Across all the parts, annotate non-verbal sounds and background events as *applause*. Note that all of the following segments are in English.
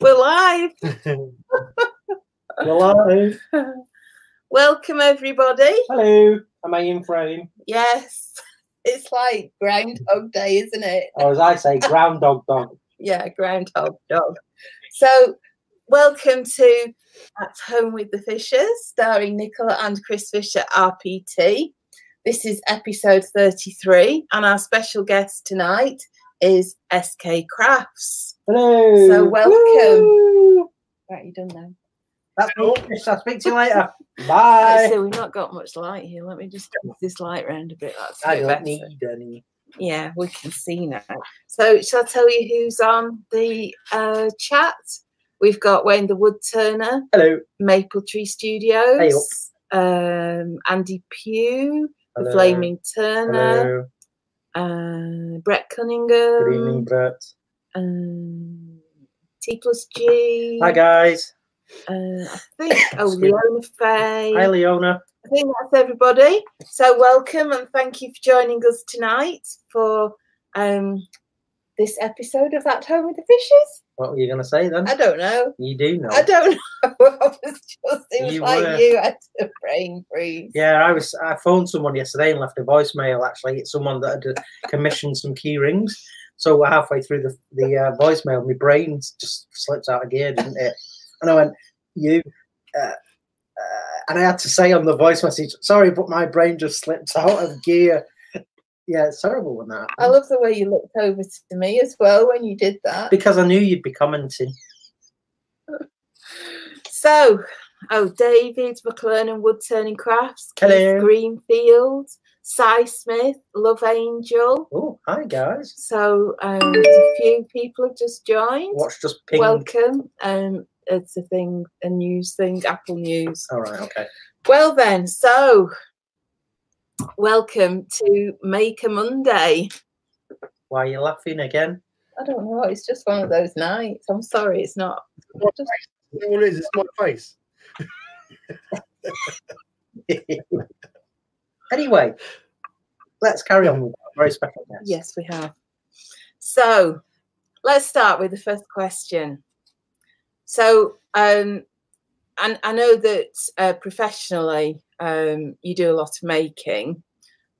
We're live. *laughs* We're live. Welcome, everybody. Hello. Am I in frame? Yes, it's like Groundhog Day, isn't it? Or as I say, groundhog dog. Yeah, Groundhog Dog. So, welcome to At Home with the Fishers, starring Nicola and Chris Fisher, RPT. This is episode 33, and our special guest tonight is SK Crafts. Hello. So welcome. Woo. Right, you done now? That's all. I'll speak to you later. Right, Bye. so we've not got much light here. Let me just move this light round a bit. That's a I bit don't need any. Yeah, we can see now. So, shall I tell you who's on the uh, chat? We've got Wayne the Wood Turner, Hello. Maple Tree Studios, um, Andy Pugh, the Hello. Flaming Turner, Hello. uh, Brett Good evening, Cunningham, Brett. Um, T plus G. Hi, guys. Uh, I think, *coughs* oh, Leona Faye. Hi, Leona. I think that's everybody. So welcome and thank you for joining us tonight for um, this episode of At Home with the Fishes. What were you going to say then? I don't know. You do know. I don't know. *laughs* I was just, it was You like were. you had a brain freeze. Yeah, I was. I phoned someone yesterday and left a voicemail. Actually, it's someone that had commissioned some key rings. So we're halfway through the the uh, voicemail. My brain just slipped out of gear, didn't it? And I went, "You," uh, uh, and I had to say on the voice message, "Sorry, but my brain just slipped out of gear." Yeah, it's terrible when that. I love the way you looked over to me as well when you did that. because I knew you'd be commenting. So, oh, David McLean and Wood Turning Crafts, Keith Greenfield, Cy Smith, Love Angel. Oh, hi guys. So um, a few people have just joined. What's just pinged? Welcome. Um, it's a thing, a news thing, Apple News. All right, okay. Well then, so welcome to Make a Monday. Why are you laughing again? I don't know. It's just one of those nights. I'm sorry, it's not. Just, All it is, it's my face. *laughs* *laughs* anyway, let's carry on with our very special guest. yes, we have. So let's start with the first question. So, um, and I know that uh, professionally um, you do a lot of making,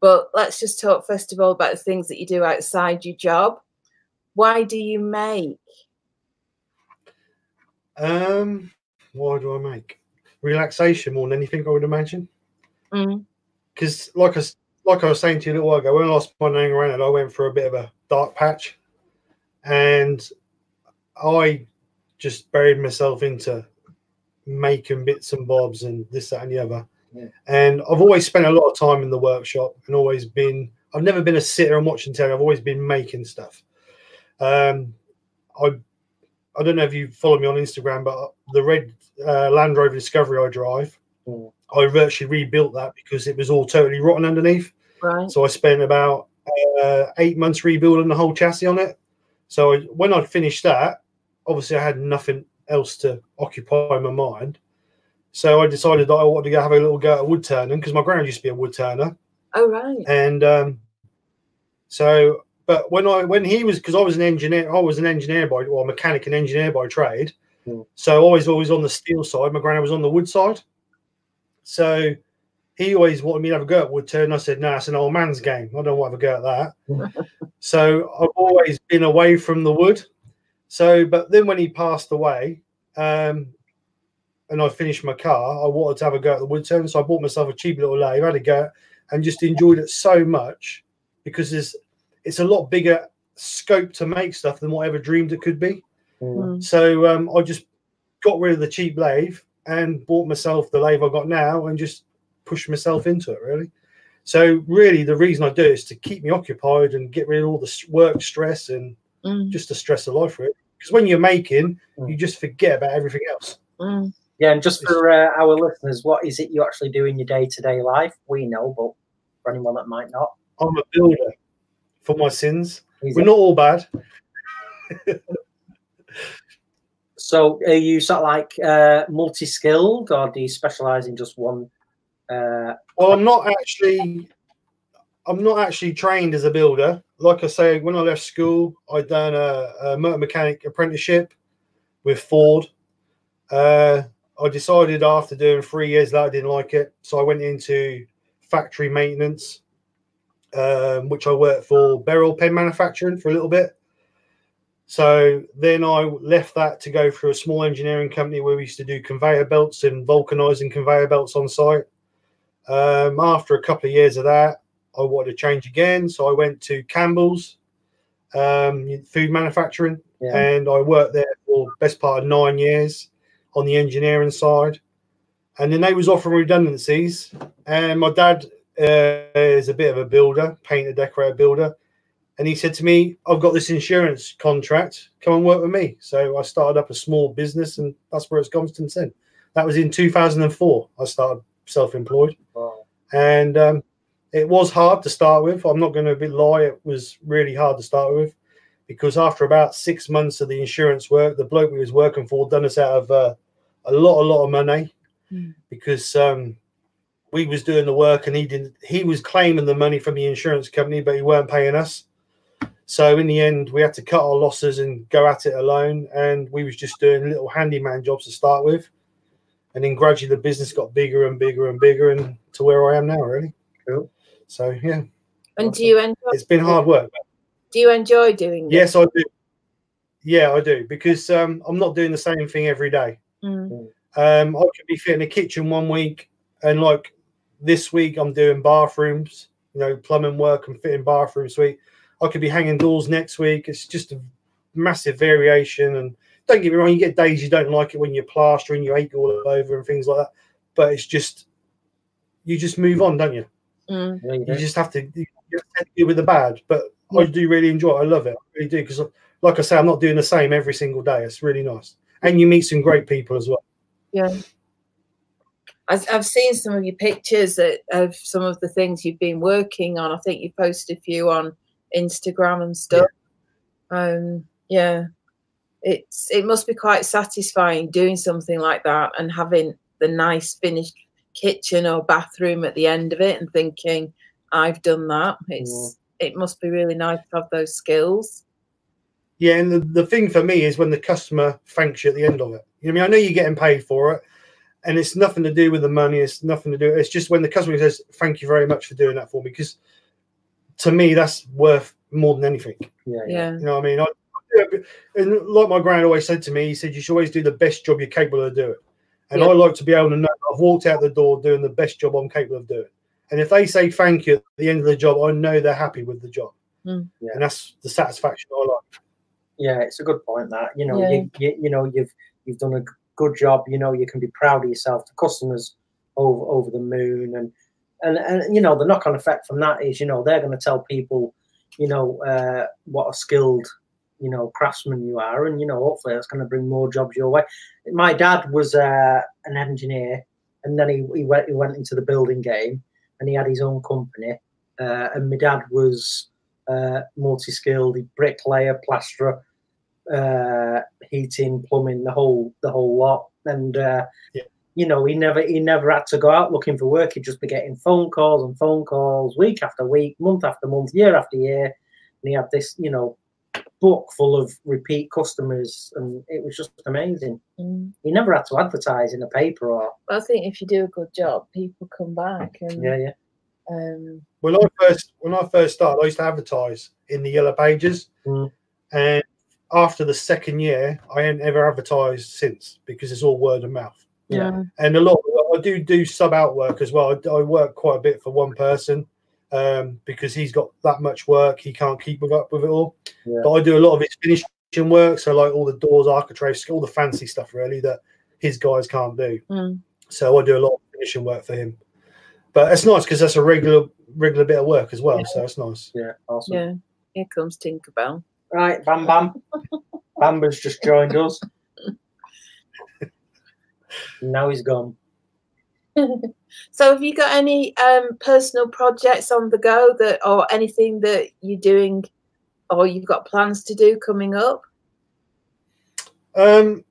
but let's just talk first of all about the things that you do outside your job. Why do you make? Um, why do I make relaxation more than anything? I would imagine Mm, because, like I like I was saying to you a little while ago, when I lost my name around it, I went through a bit of a dark patch, and I just buried myself into making bits and bobs and this, that, and the other. Yeah. And I've always spent a lot of time in the workshop and always been. I've never been a sitter and watching telly. I've always been making stuff. Um, I I don't know if you follow me on Instagram, but the red uh, Land Rover Discovery I drive, Mm. I virtually rebuilt that because it was all totally rotten underneath. right. So I spent about uh, eight months rebuilding the whole chassis on it. So I, when I'd finished that, obviously I had nothing else to occupy my mind. So I decided that I wanted to go have a little go at wood turning because my grand used to be a wood turner Oh, right. and um, so but when i when he was because i was an engineer i was an engineer by or mechanic and engineer by trade Hmm. so i was always on the steel side my granddad was on the wood side so he always wanted me to have a go at Woodturn. i said no it's an old man's game i don't want to have a go at that *laughs* so i've always been away from the wood so but then when he passed away um and I finished my car, I wanted to have a go at the Woodturn. So I bought myself a cheap little lathe, had a go, and just enjoyed it so much because there's it's a lot bigger scope to make stuff than what I ever dreamed it could be. Mm, So um, I just got rid of the cheap lathe and bought myself the lathe I got now and just pushed myself into it really. So really, the reason I do it is to keep me occupied and get rid of all the work stress and mm, just the stress of life. Really, because when you're making, Mm. you just forget about everything else. mm. Yeah, and just for uh, our listeners, what is it you actually do in your day to day life? We know, but for anyone that might not, I'm a builder for my sins. is We're not all bad. *laughs* so are you sort of like uh, multi skilled or do you specialize in just one? Uh, Well, I'm not actually. I'm not actually trained as a builder. Like I say, when I left school, I done a, a motor mechanic apprenticeship with Ford. Uh, I decided after doing three years that I didn't like it, so I went into factory maintenance, um, which I worked for Berol Pen Manufacturing for a little bit. So then I left that to go through a small engineering company where we used to do conveyor belts and vulcanizing conveyor belts on site. Um, after a couple of years of that, I wanted to change again, so I went to Campbell's um, food manufacturing, Yeah. and I worked there for best part of nine years on the engineering side. And then they was offering redundancies, and my dad uh, is a bit of a builder, painter, decorator, builder, and he said to me, "I've got this insurance contract. Come and work with me." So I started up a small business, and that's where it's gone since then. That was in 2004. I started self-employed Wow. and um, it was hard to start with. I'm not going to be lie; it was really hard to start with because after about six months of the insurance work, the bloke we was working for done us out of uh, a lot, a lot of money Mm. because um, we was doing the work and he didn't. He was claiming the money from the insurance company, but he weren't paying us. So in the end, we had to cut our losses and go at it alone. And we was just doing little handyman jobs to start with, and then gradually the business got bigger and bigger and bigger, and to where I am now, really. Cool. So yeah, And do you enjoy? it's been hard work. Do you enjoy doing? Yes, I do. Yeah, I do because um, I'm not doing the same thing every day. Mm. Um, I could be fitting a kitchen one week, and like this week, I'm doing bathrooms, you know, plumbing work and fitting bathroom suite. I could be hanging doors next week. It's just a massive variation. And don't get me wrong, you get days you don't like it when you're plastering, you ache all over and things like that. But it's just, you just move on, don't you? Mm. You You just have to, you have to deal with the bad. But I do really enjoy it. I love it. I really do. Because, like I say, I'm not doing the same every single day. It's really nice. And you meet some great people as well. Yeah. I've, I've seen some of your pictures that, of some of the things you've been working on. I think you posted a few on Instagram and stuff. Um, yeah, it's it must be quite satisfying doing something like that and having the nice finished kitchen or bathroom at the end of it and thinking, I've done that. It's it must be really nice to have those skills. Yeah, and the, the thing for me is when the customer thanks you at the end of it. You know, I mean, I know you're getting paid for it, and it's nothing to do with the money. It's nothing to do. It's just when the customer says, "Thank you very much for doing that for me," because to me that's worth more than anything. Yeah, yeah. Yeah. You know what I mean? I, and like my grand always said to me, he said, "You should always do the best job you're capable of doing." And Yeah. I like to be able to know I've walked out the door doing the best job I'm capable of doing. And if they say thank you at the end of the job, I know they're happy with the job, Mm. Yeah. and that's the satisfaction I like. Yeah, it's a good point that you know Yeah. you, you you know you've you've done a good job. You know you can be proud of yourself. The customers over over the moon, and and and you know the knock on effect from that is you know they're going to tell people you know uh, what a skilled you know craftsman you are, and you know hopefully that's going to bring more jobs your way. My dad was uh, an engineer, and then he, he went he went into the building game, and he had his own company. Uh, and my dad was uh, multi-skilled, he bricklayer, plasterer, uh, heating, plumbing, the whole the whole lot. And uh, Yeah. You know, he never he never had to go out looking for work. He'd just be getting phone calls and phone calls, week after week, month after month, year after year. And he had this, you know, book full of repeat customers, and it was just amazing. Mm. He never had to advertise in a paper or I think if you do a good job, people come back and yeah, yeah, um, When I first when I first started, I used to advertise in the yellow pages, Mm. and after the second year, I ain't ever advertised since because it's all word of mouth. Yeah. And a lot, I do do sub out work as well. I, I work quite a bit for one person um, because he's got that much work, he can't keep with up with it all. Yeah. But I do a lot of his finishing work, so like all the doors, architraves, all the fancy stuff really that his guys can't do. Mm. So I do a lot of finishing work for him. But it's nice because that's a regular regular bit of work as well. So it's nice. yeah, awesome. yeah, here comes Tinkerbell. Right, Bam Bam. *laughs* Bamba's just joined us. Now he's gone. *laughs* So, have you got any um, personal projects on the go that, or anything that you're doing, or you've got plans to do coming up? Um,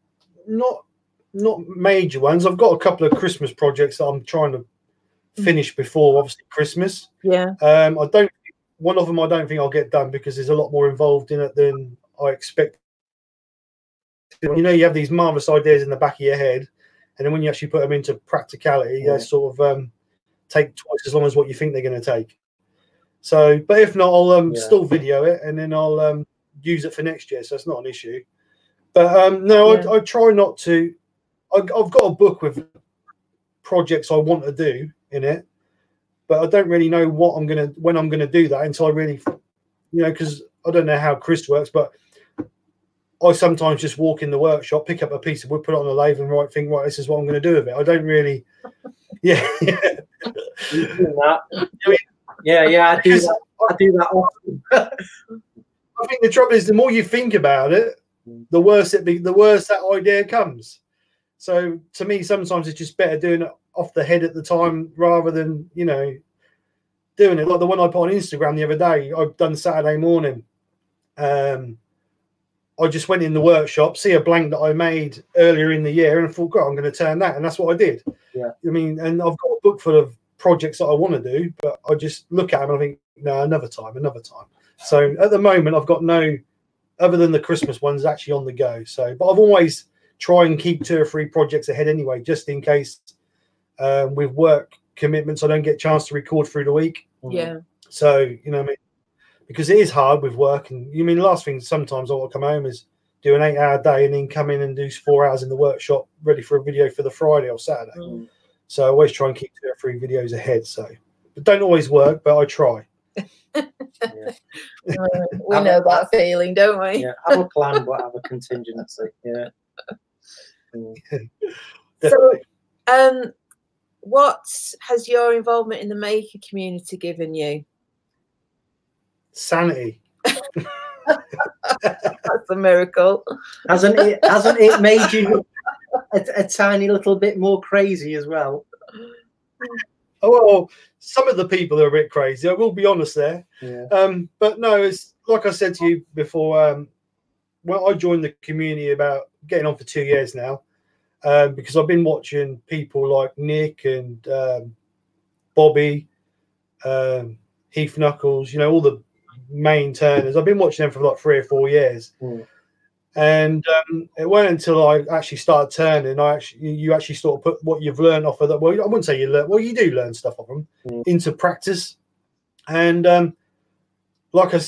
not not major ones. I've got a couple of Christmas projects that I'm trying to finish before obviously Christmas. Yeah, Um, I don't. One of them I don't think I'll get done because there's a lot more involved in it than I expect you know you have these marvelous ideas in the back of your head, and then when you actually put them into practicality, Yeah. they sort of um, take twice as long as what you think they're going to take. So, but if not, I'll um, Yeah. still video it and then I'll um, use it for next year. So it's not an issue. But um, no, Yeah. I, I try not to. I, I've got a book with projects I want to do in it, but I don't really know what I'm gonna when I'm gonna do that until I really, you know, because I don't know how Chris works, but I sometimes just walk in the workshop, pick up a piece of wood, put it on the lathe, and right, think, right, this is what I'm going to do with it. I don't really, yeah, *laughs* yeah. You do. Yeah, yeah, I do that. I do that often. *laughs* I think the trouble is, the more you think about it, the worse it be, the worse that idea comes. So to me, sometimes it's just better doing it off the head at the time rather than you know doing it like the one I put on Instagram the other day. I've done Saturday morning. Um, I just went in the workshop, see a blank that I made earlier in the year, and I thought, God, I'm going to turn that, and that's what I did. Yeah. I mean, and I've got a book full of projects that I want to do, but I just look at them and I think, no, another time, another time. So at the moment, I've got no, other than the Christmas ones, actually on the go. So, but I've always try and keep two or three projects ahead anyway, just in case um, with work commitments, I don't get a chance to record through the week. Yeah. So you know, I mean, because it is hard with work, and you mean the last thing sometimes I want to come home is do an eight-hour day and then come in and do four hours in the workshop, ready for a video for the Friday or Saturday. Mm. So I always try and keep two or three videos ahead. So it don't always work, but I try. *laughs* Uh, we know that feeling, don't we? Yeah, have a plan, but have a contingency. Yeah. Mm. *laughs* So, um, what has your involvement in the maker community given you? Sanity. That's a miracle. Hasn't it? Hasn't it made you a, a tiny little bit more crazy as well? Oh, well, some of the people are a bit crazy. I will be honest there. Yeah. Um, but no, it's like I said to you before. Um, well, I joined the community about getting on for two years now, um, because I've been watching people like Nick and um, Bobby, um, Heath Knuckles. You know, all the main turners. I've been watching them for like three or four years. Mm. And um, it wasn't until I actually started turning, I actually you actually sort of put what you've learned off of that. Well, I wouldn't say you learn. Well, you do learn stuff off them Mm. into practice. And um, like I,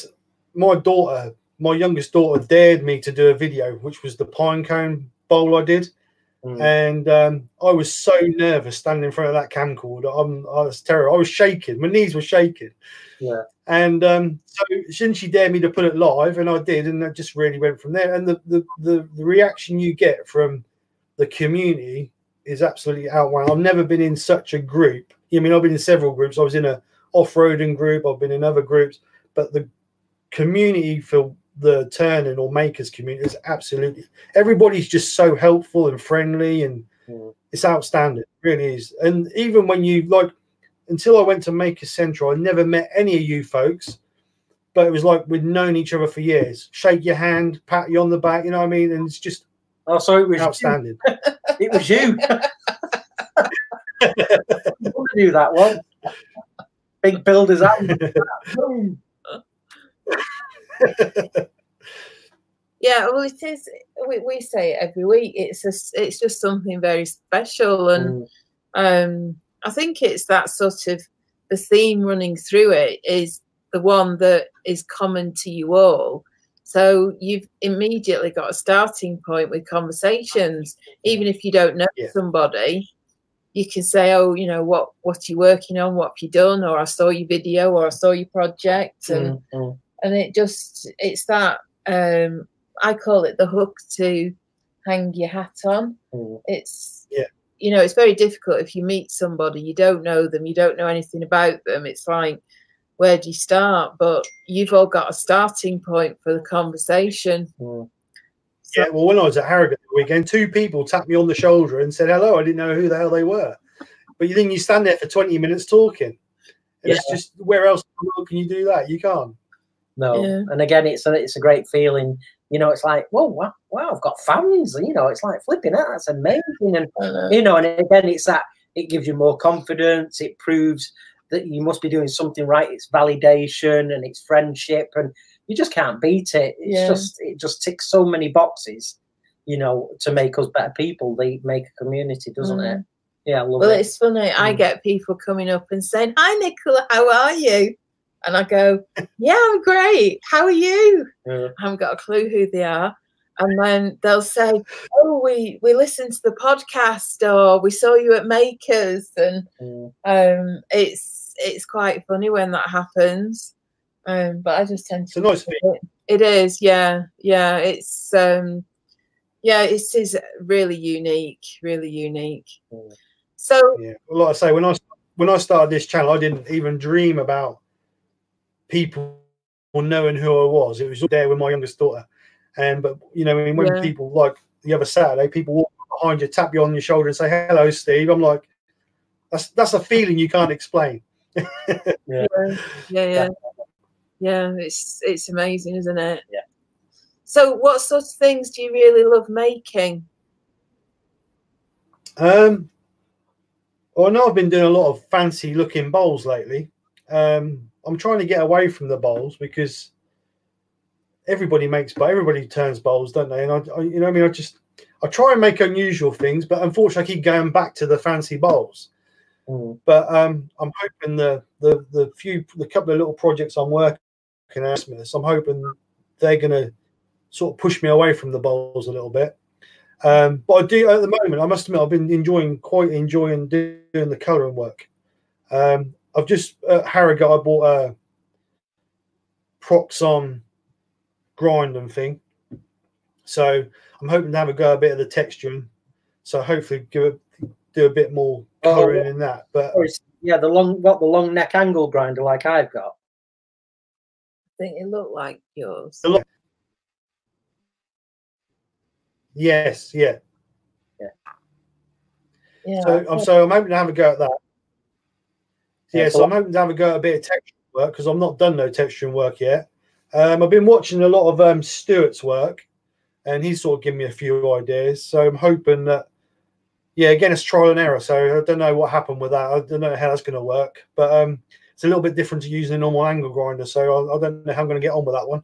my daughter, my youngest daughter, dared me to do a video, which was the pine cone bowl I did, Mm. and um, I was so nervous standing in front of that camcorder. I'm, I was terrible. I was shaking. My knees were shaking. Yeah. And um, so since she dared me to put it live, and I did, and that just really went from there. And the the, the, the reaction you get from the community is absolutely outweighing. I've never been in such a group. I mean, I've been in several groups. I was in a off-roading group. I've been in other groups, but the community for the turning or makers community is absolutely everybody's just so helpful and friendly and Mm. it's outstanding it really is and even when you like until i went to maker central i never met any of you folks but it was like we'd known each other for years shake your hand pat you on the back you know what i mean and it's just Oh, so it was you. outstanding *laughs* It was you. you want to do that one? Big builders out. *laughs* Yeah, well, it is. We, we say it every week. It's just, it's just something very special, and Mm. um, I think it's that sort of the theme running through it is the one that is common to you all. So you've immediately got a starting point with conversations, even if you don't know Yeah. somebody. You can say, "Oh, you know what? What are you working on? What have you done?" Or "I saw your video," or "I saw your project," and Mm, mm. and it just it's that um i call it the hook to hang your hat on Mm. it's Yeah. You know it's very difficult if you meet somebody you don't know them you don't know anything about them it's like where do you start but you've all got a starting point for the conversation Mm. So- yeah well when i was at harrogate the weekend two people tapped me on the shoulder and said hello i didn't know who the hell they were but you then you stand there for 20 minutes talking and it's just where else in the world can you do that you can't No, Yeah. and again, it's a it's a great feeling. You know, it's like, whoa, wow, wow, I've got fans. You know, it's like flipping out. That's amazing. And you know, and again, it's that it gives you more confidence. It proves that you must be doing something right. It's validation and it's friendship, and you just can't beat it. It's Yeah. just it just ticks so many boxes. you know, to make us better people. They make a community, doesn't it? Mm. Yeah, I love Well, it. it's funny. I Mm. get people coming up and saying, "Hi, Nicola, how are you?" And I go, "Yeah, I'm great. How are you?" Yeah. I haven't got a clue who they are. And then they'll say, "Oh, we we listened to the podcast, or we saw you at Makers," and Mm. um, it's it's quite funny when that happens. Um, but I just tend It's to a nice thing. it is, yeah, yeah. It's um, yeah, it is really unique, really unique. Mm. So Yeah. Well, like I say, when I when I started this channel, I didn't even dream about people knowing who I was. It was there with my youngest daughter. And but you know, I mean, when Yeah. people like the other Saturday, people walk behind you, tap you on your shoulder, and say, "Hello, Steve." I'm like, that's that's a feeling you can't explain. *laughs* yeah, yeah, yeah, yeah. It's it's amazing, isn't it? Yeah. So, what sort of things do you really love making? Um, well, I know I've been doing a lot of fancy looking bowls lately. Um, I'm trying to get away from the bowls because everybody makes, but everybody turns bowls, don't they? And I, I, you know, I mean, I just I try and make unusual things, but unfortunately, I keep going back to the fancy bowls. Mm. But um, I'm hoping the the the few the couple of little projects I'm working on, Smiths, I'm hoping they're going to sort of push me away from the bowls a little bit. Um, but I do at the moment. I must admit, I've been enjoying quite enjoying doing the colouring work. Um, I've just at Harrogate, I bought a Proxxon grinding thing, so I'm hoping to have a go a bit of the texturing. So hopefully, give it, do a bit more Oh, colouring in that. But oh, yeah, the long got the long neck angle grinder like I've got. I think it looked like yours. The lo- yes, yeah. Yeah. So I'm so I'm hoping to have a go at that. Yeah, Yeah, so so I'm hoping to have a go at a bit of texture work because I've not done no texturing work yet. Um, I've been watching a lot of um, Stuart's work, and he's sort of given me a few ideas. So I'm hoping that, yeah, again it's trial and error. So I don't know what happened with that. I don't know how that's going to work, but um, it's a little bit different to using a normal angle grinder. So I, I don't know how I'm going to get on with that one.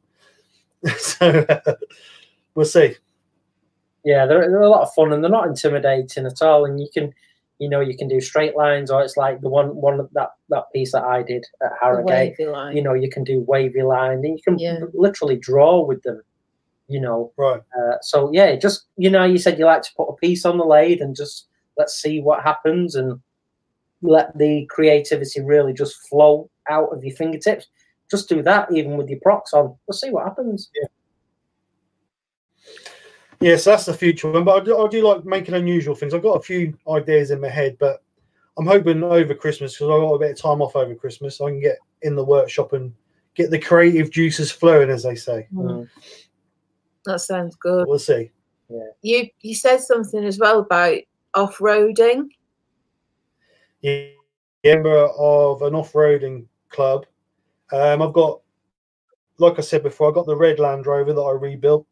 *laughs* so we'll see. Yeah, they're, they're a lot of fun and they're not intimidating at all. And you can, you know, you can do straight lines, or it's like the one one that that piece that I did at Harrogate. wavy line. You know, you can do wavy line, and you can Yeah. literally draw with them. You know, Right. uh, so yeah, just you know, you said you like to put a piece on the lathe and just let's see what happens and let the creativity really just flow out of your fingertips. Just do that, even with your Proxxon. Let's see what happens. Yes, that's the future one. But I do, I do like making unusual things. I've got a few ideas in my head, but I'm hoping over Christmas because I've got a bit of time off over Christmas. I can get in the workshop and get the creative juices flowing, as they say. Mm, That sounds good. We'll see. Yeah. You you said something as well about off roading. Yeah, member of an off-roading club. Um, I've got, like I said before, I've got the red Land Rover that I rebuilt,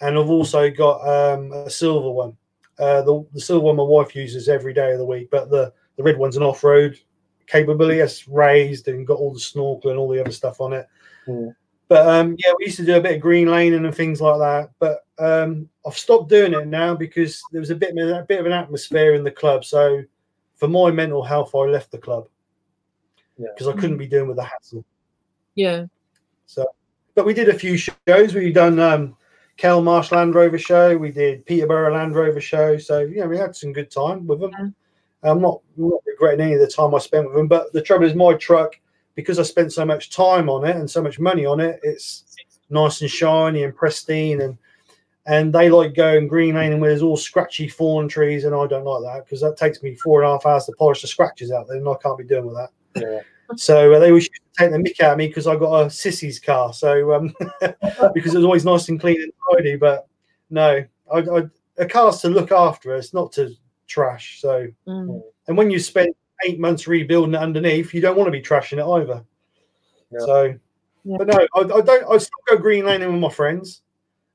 and I've also got um, a silver one. Uh, the, the silver one my wife uses every day of the week, but the, the red one's an off-road capability. It's raised and got all the snorkel and all the other stuff on it. Hmm. But um, yeah, we used to do a bit of green laning and things like that. But um, I've stopped doing it now because there was a bit a bit of an atmosphere in the club. So for my mental health, I left the club Yeah. because I couldn't be doing with the hassle. Yeah. So, but we did a few shows. We've done um, Kelmarsh Land Rover show. We did Peterborough Land Rover show. So yeah, we had some good time with them. I'm not, not regretting any of the time I spent with them. But the trouble is, my truck because I spent so much time on it and so much money on it, it's nice and shiny and pristine and and they like going green lane where there's all scratchy thorn trees and I don't like that because that takes me four and a half hours to polish the scratches out there and I can't be doing with that. Yeah. So uh, they always used to take the mick out of me because I got a sissy's car. So um, *laughs* because it was always nice and clean and tidy. But no, I, I, a car's to look after us, not to trash. So Mm. and when you spend eight months rebuilding it underneath, you don't want to be trashing it either. Yeah. So, Yeah. but no, I, I don't. I still go green laning with my friends.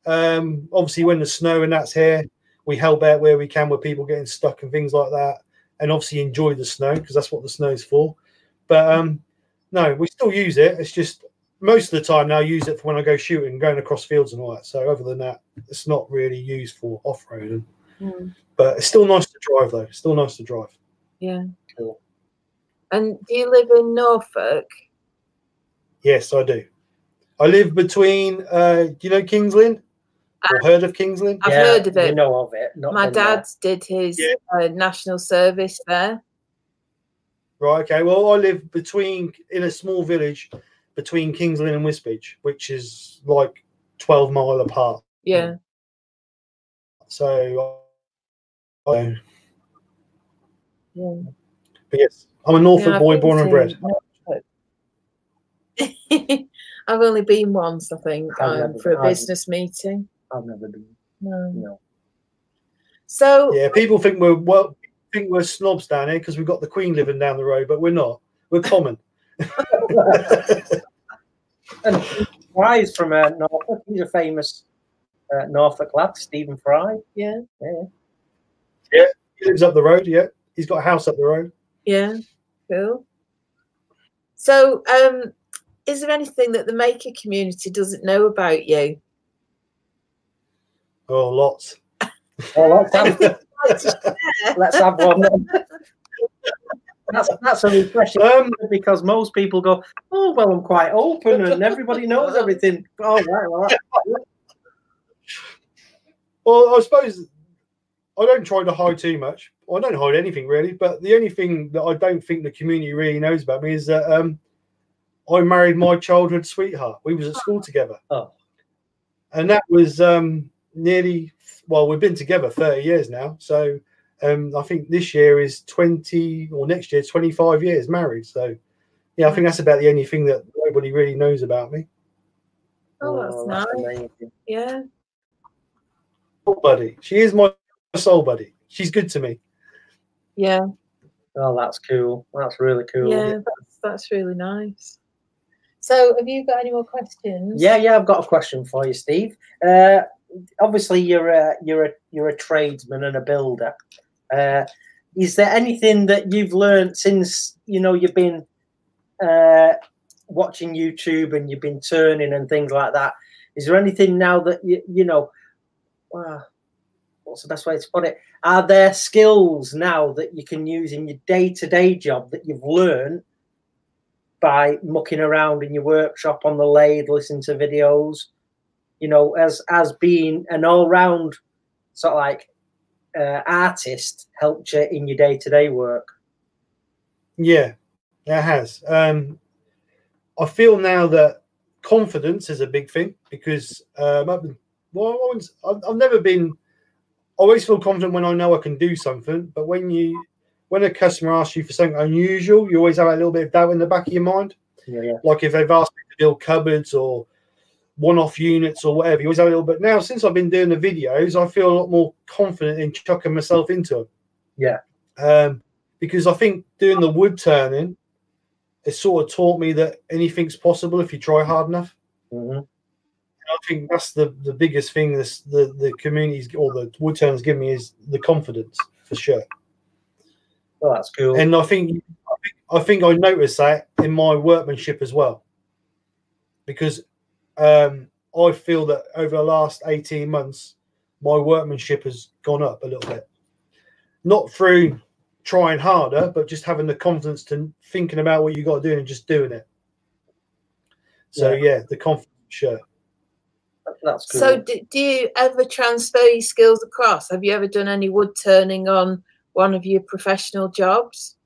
Um, obviously, when the snow and that's here, we help out where we can with people getting stuck and things like that, and obviously enjoy the snow because that's what the snow's for. But um, no, we still use it. It's just most of the time now I use it for when I go shooting, going across fields and all that. So other than that, it's not really used for off roading. Mm, But it's still nice to drive though. It's Still nice to drive. yeah. Cool. And do you live in Norfolk? Yes, I do. I live between. Uh, do you know Kingsland? Lynn? Or heard of Kings Lynn? I've heard of we it. know of it. Not My been there. dad did his Yeah. uh, national service there. Right. Okay. Well, I live between in a small village between Kings Lynn and Wisbech, which is like twelve mile apart. Yeah. So, I, yeah. but yes, I'm a Norfolk Yeah, boy, born and bred. *laughs* I've only been once, I think, I've um, never- for a I've- business meeting. I've never been. No. No. So, Yeah, people think we're well, think we're snobs down here because we've got the Queen living down the road, but we're not. We're common. *laughs* And Fry's from uh, Norfolk. He's a famous uh, Norfolk lad, Stephen Fry. yeah, Yeah. Yeah. He lives up the road. Yeah, he's got a house up the road. yeah, cool. So, um, is there anything that the maker community doesn't know about you? Oh, lots. Well, let's *laughs* have, Anything you'd like to share? let's have one. then. That's that's a refreshing Um, because most people go, oh well, I'm quite open and everybody knows everything. Oh right, well, Well, I suppose I don't try to hide too much. I don't hide anything really, but the only thing that I don't think the community really knows about me is that um, I married my childhood sweetheart. We was at school together, oh, and that was um, nearly well, we've been together thirty years now. So um, I think this year is twenty, or next year twenty five years married. So yeah, I think that's about the only thing that nobody really knows about me. Oh, that's nice. amazing. Yeah, Soul buddy, she is my soul buddy. She's good to me. yeah, Oh, that's cool. That's really cool. yeah. That's that's really nice. So, have you got any more questions? Yeah, yeah, I've got a question for you, Steve. Uh, obviously, you're a you're a you're a tradesman and a builder. Uh, is there anything that you've learned since you know you've been uh, watching YouTube and you've been turning and things like that? Is there anything now that you you know? What's the best way to put it? Are there skills now that you can use in your day to day job that you've learned by mucking around in your workshop on the lathe, listening to videos, you know, as as being an all round sort of like uh, artist helped you in your day to day work. Yeah, it has. Um, I feel now that confidence is a big thing because um, I've, been, well, I've, I've never been. I always feel confident when I know I can do something, but when you when a customer asks you for something unusual, you always have a little bit of doubt in the back of your mind. Yeah, yeah. Like if they've asked me to build cupboards or one-off units or whatever, you always have a little bit. Now, since I've been doing the videos, I feel a lot more confident in chucking myself into them. Yeah. Um, because I think doing the wood turning, it sort of taught me that anything's possible if you try hard enough. hmm I think that's the, the biggest thing this the, the communities or the wood turners give me is the confidence for sure. Well, that's cool. And I think I think I think I noticed that in my workmanship as well. Because um, I feel that over the last 18 months, my workmanship has gone up a little bit. Not through trying harder, but just having the confidence to thinking about what you got to do and just doing it. So Yeah. yeah, the confidence, sure. that's cool. So, do, do you ever transfer your skills across? Have you ever done any wood turning on one of your professional jobs,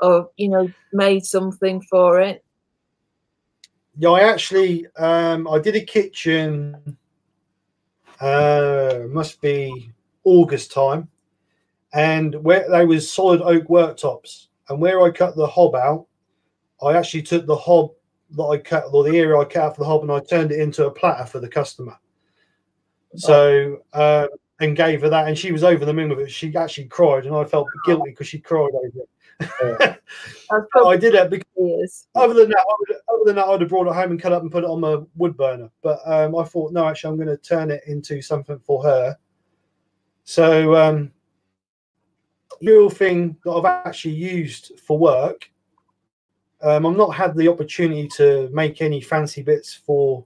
or you know, made something for it? Yeah, I actually um I did a kitchen uh must be August time and where they was solid oak worktops and where I cut the hob out, I actually took the hob that I cut or the area I cut out for the hob and I turned it into a platter for the customer. So um and gave her that and she was over the moon with it. She actually cried and I felt guilty because she cried over it. *laughs* That's I did it because years. other than that, I would, other than that, I'd have brought it home and cut up and put it on my wood burner. But um, I thought, no, actually, I'm going to turn it into something for her. So, um, real thing that I've actually used for work Um, I've not had the opportunity to make any fancy bits for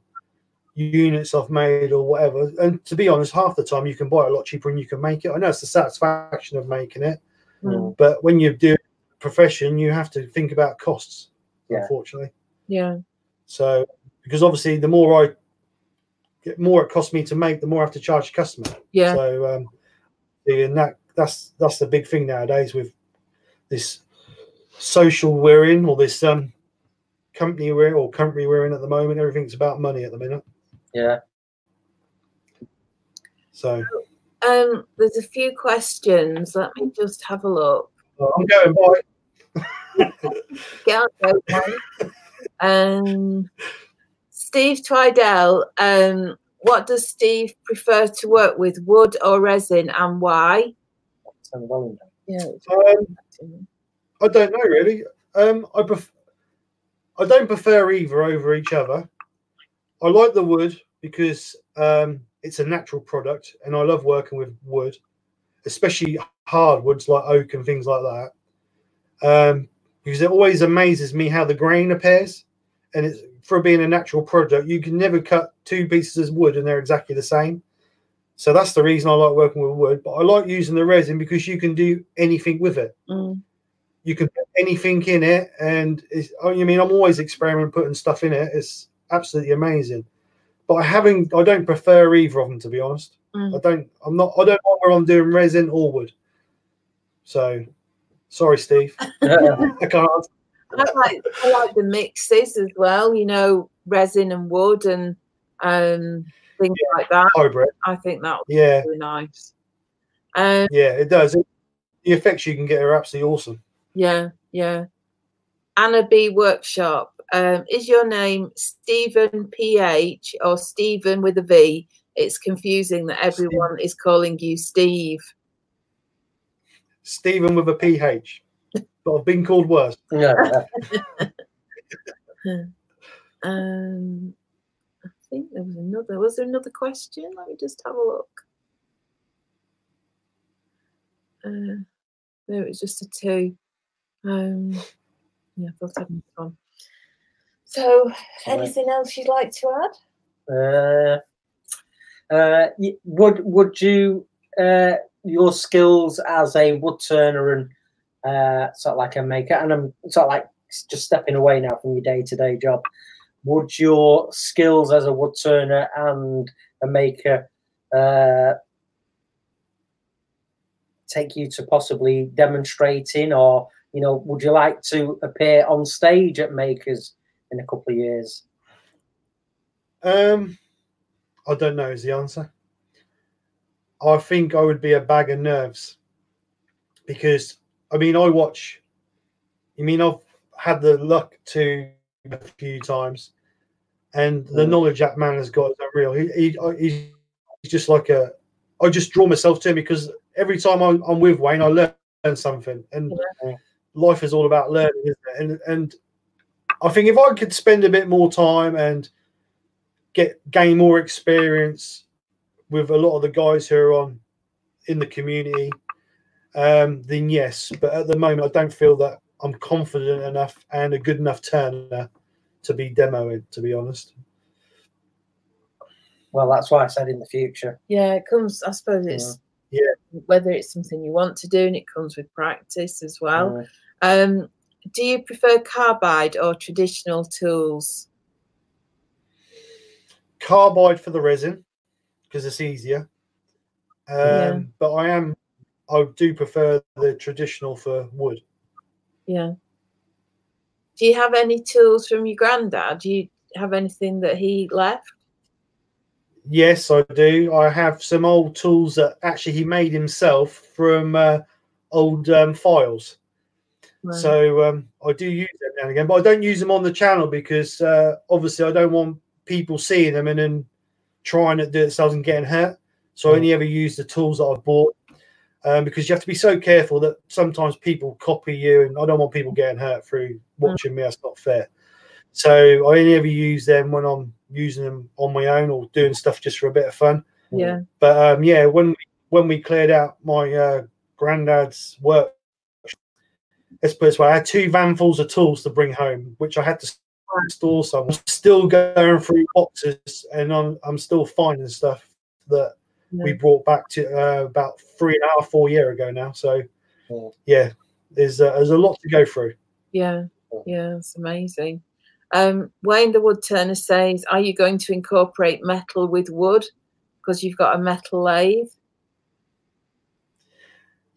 units I've made or whatever. And to be honest, half the time you can buy it a lot cheaper and you can make it. I know it's the satisfaction of making it, Mm. but when you do profession, you have to think about costs. Yeah. Unfortunately, Yeah. so because obviously the more I get, more it costs me to make, the more I have to charge the customer. Yeah. So um, and that that's that's the big thing nowadays with this social we're in or this um company we're in, or country we're in at the moment. Everything's about money at the minute. Yeah. So Um, there's a few questions. Let me just have a look. I'm going by. Um, Steve Twidell. Um, what does Steve prefer to work with, wood or resin, and why? Um, I don't know really. Um, I pref- I don't prefer either over each other. I like the wood because um, it's a natural product, and I love working with wood, especially hardwoods like oak and things like that. Um, because it always amazes me how the grain appears, and it's for being a natural product. You can never cut two pieces of wood and they're exactly the same. So that's the reason I like working with wood. But I like using the resin because you can do anything with it Mm, you can put anything in it and it's, I mean I'm always experimenting putting stuff in it it's absolutely amazing but I haven't I don't prefer either of them to be honest mm. I don't I'm not I don't know whether I'm doing resin or wood so sorry Steve *laughs* I can't. I like I like the mixes as well. You know, resin and wood and um, things like that. hybrid I think that would yeah be really nice. Um, yeah it does it, the effects you can get are absolutely awesome yeah, yeah. Anna B Workshop. Um, is your name Stephen PH or Stephen with a V? It's confusing that everyone is calling you Steve. Stephen with a PH but I've been called worse *laughs* Yeah. *laughs* Um, I think there was another. Was there another question? Let me just have a look. Uh, no, it was just a two. Um, yeah, I thought I had one. So, anything else you'd like to add? Uh, uh, would would you uh, your skills as a wood turner and uh, sort of like a maker, and I'm sort of like just stepping away now from your day to day job. Would your skills as a wood turner and a maker uh, take you to possibly demonstrating, or you know, would you like to appear on stage at Makers in a couple of years? Um, I don't know is the answer. I think I would be a bag of nerves because I mean I watch. You mean I've had the luck to a few times, and the Mm. knowledge that man has got is unreal. He, he he's just like a. I just draw myself to him because every time I'm, I'm with Wayne, I learn something, and Yeah. life is all about learning, isn't it? And and I think if I could spend a bit more time and get gain more experience with a lot of the guys who are on in the community, um, then yes. But at the moment, I don't feel that I'm confident enough and a good enough turner to be demoing. To be honest, Well, that's why I said in the future. Yeah, it comes. I suppose it's Yeah. whether it's something you want to do, and it comes with practice as well. Um, do you prefer carbide or traditional tools? carbide for the resin because it's easier. Um, Yeah. But I am, I do prefer the traditional for wood. Yeah. Do you have any tools from your granddad? Do you have anything that he left? Yes, I do. I have some old tools that actually he made himself from uh, old um, files. Right. So um, I do use them now and again, but I don't use them on the channel because uh, obviously I don't want people seeing them and then trying to do it themselves and getting hurt. So I only ever use the tools that I've bought um, because you have to be so careful that sometimes people copy you, and I don't want people getting hurt through watching me. That's not fair. So I only ever use them when I'm using them on my own or doing stuff just for a bit of fun. yeah. But um, yeah, when we, when we cleared out my uh, granddad's work, let's put it this way, I had two vanfuls of tools to bring home, which I had to store. So I'm still going through boxes, and I'm I'm still finding stuff that we brought back to uh, about three and a half, four year ago now. So Yeah. yeah, there's uh, there's a lot to go through. Yeah, yeah, it's amazing. Um, Wayne the wood turner says, "Are you going to incorporate metal with wood because you've got a metal lathe?"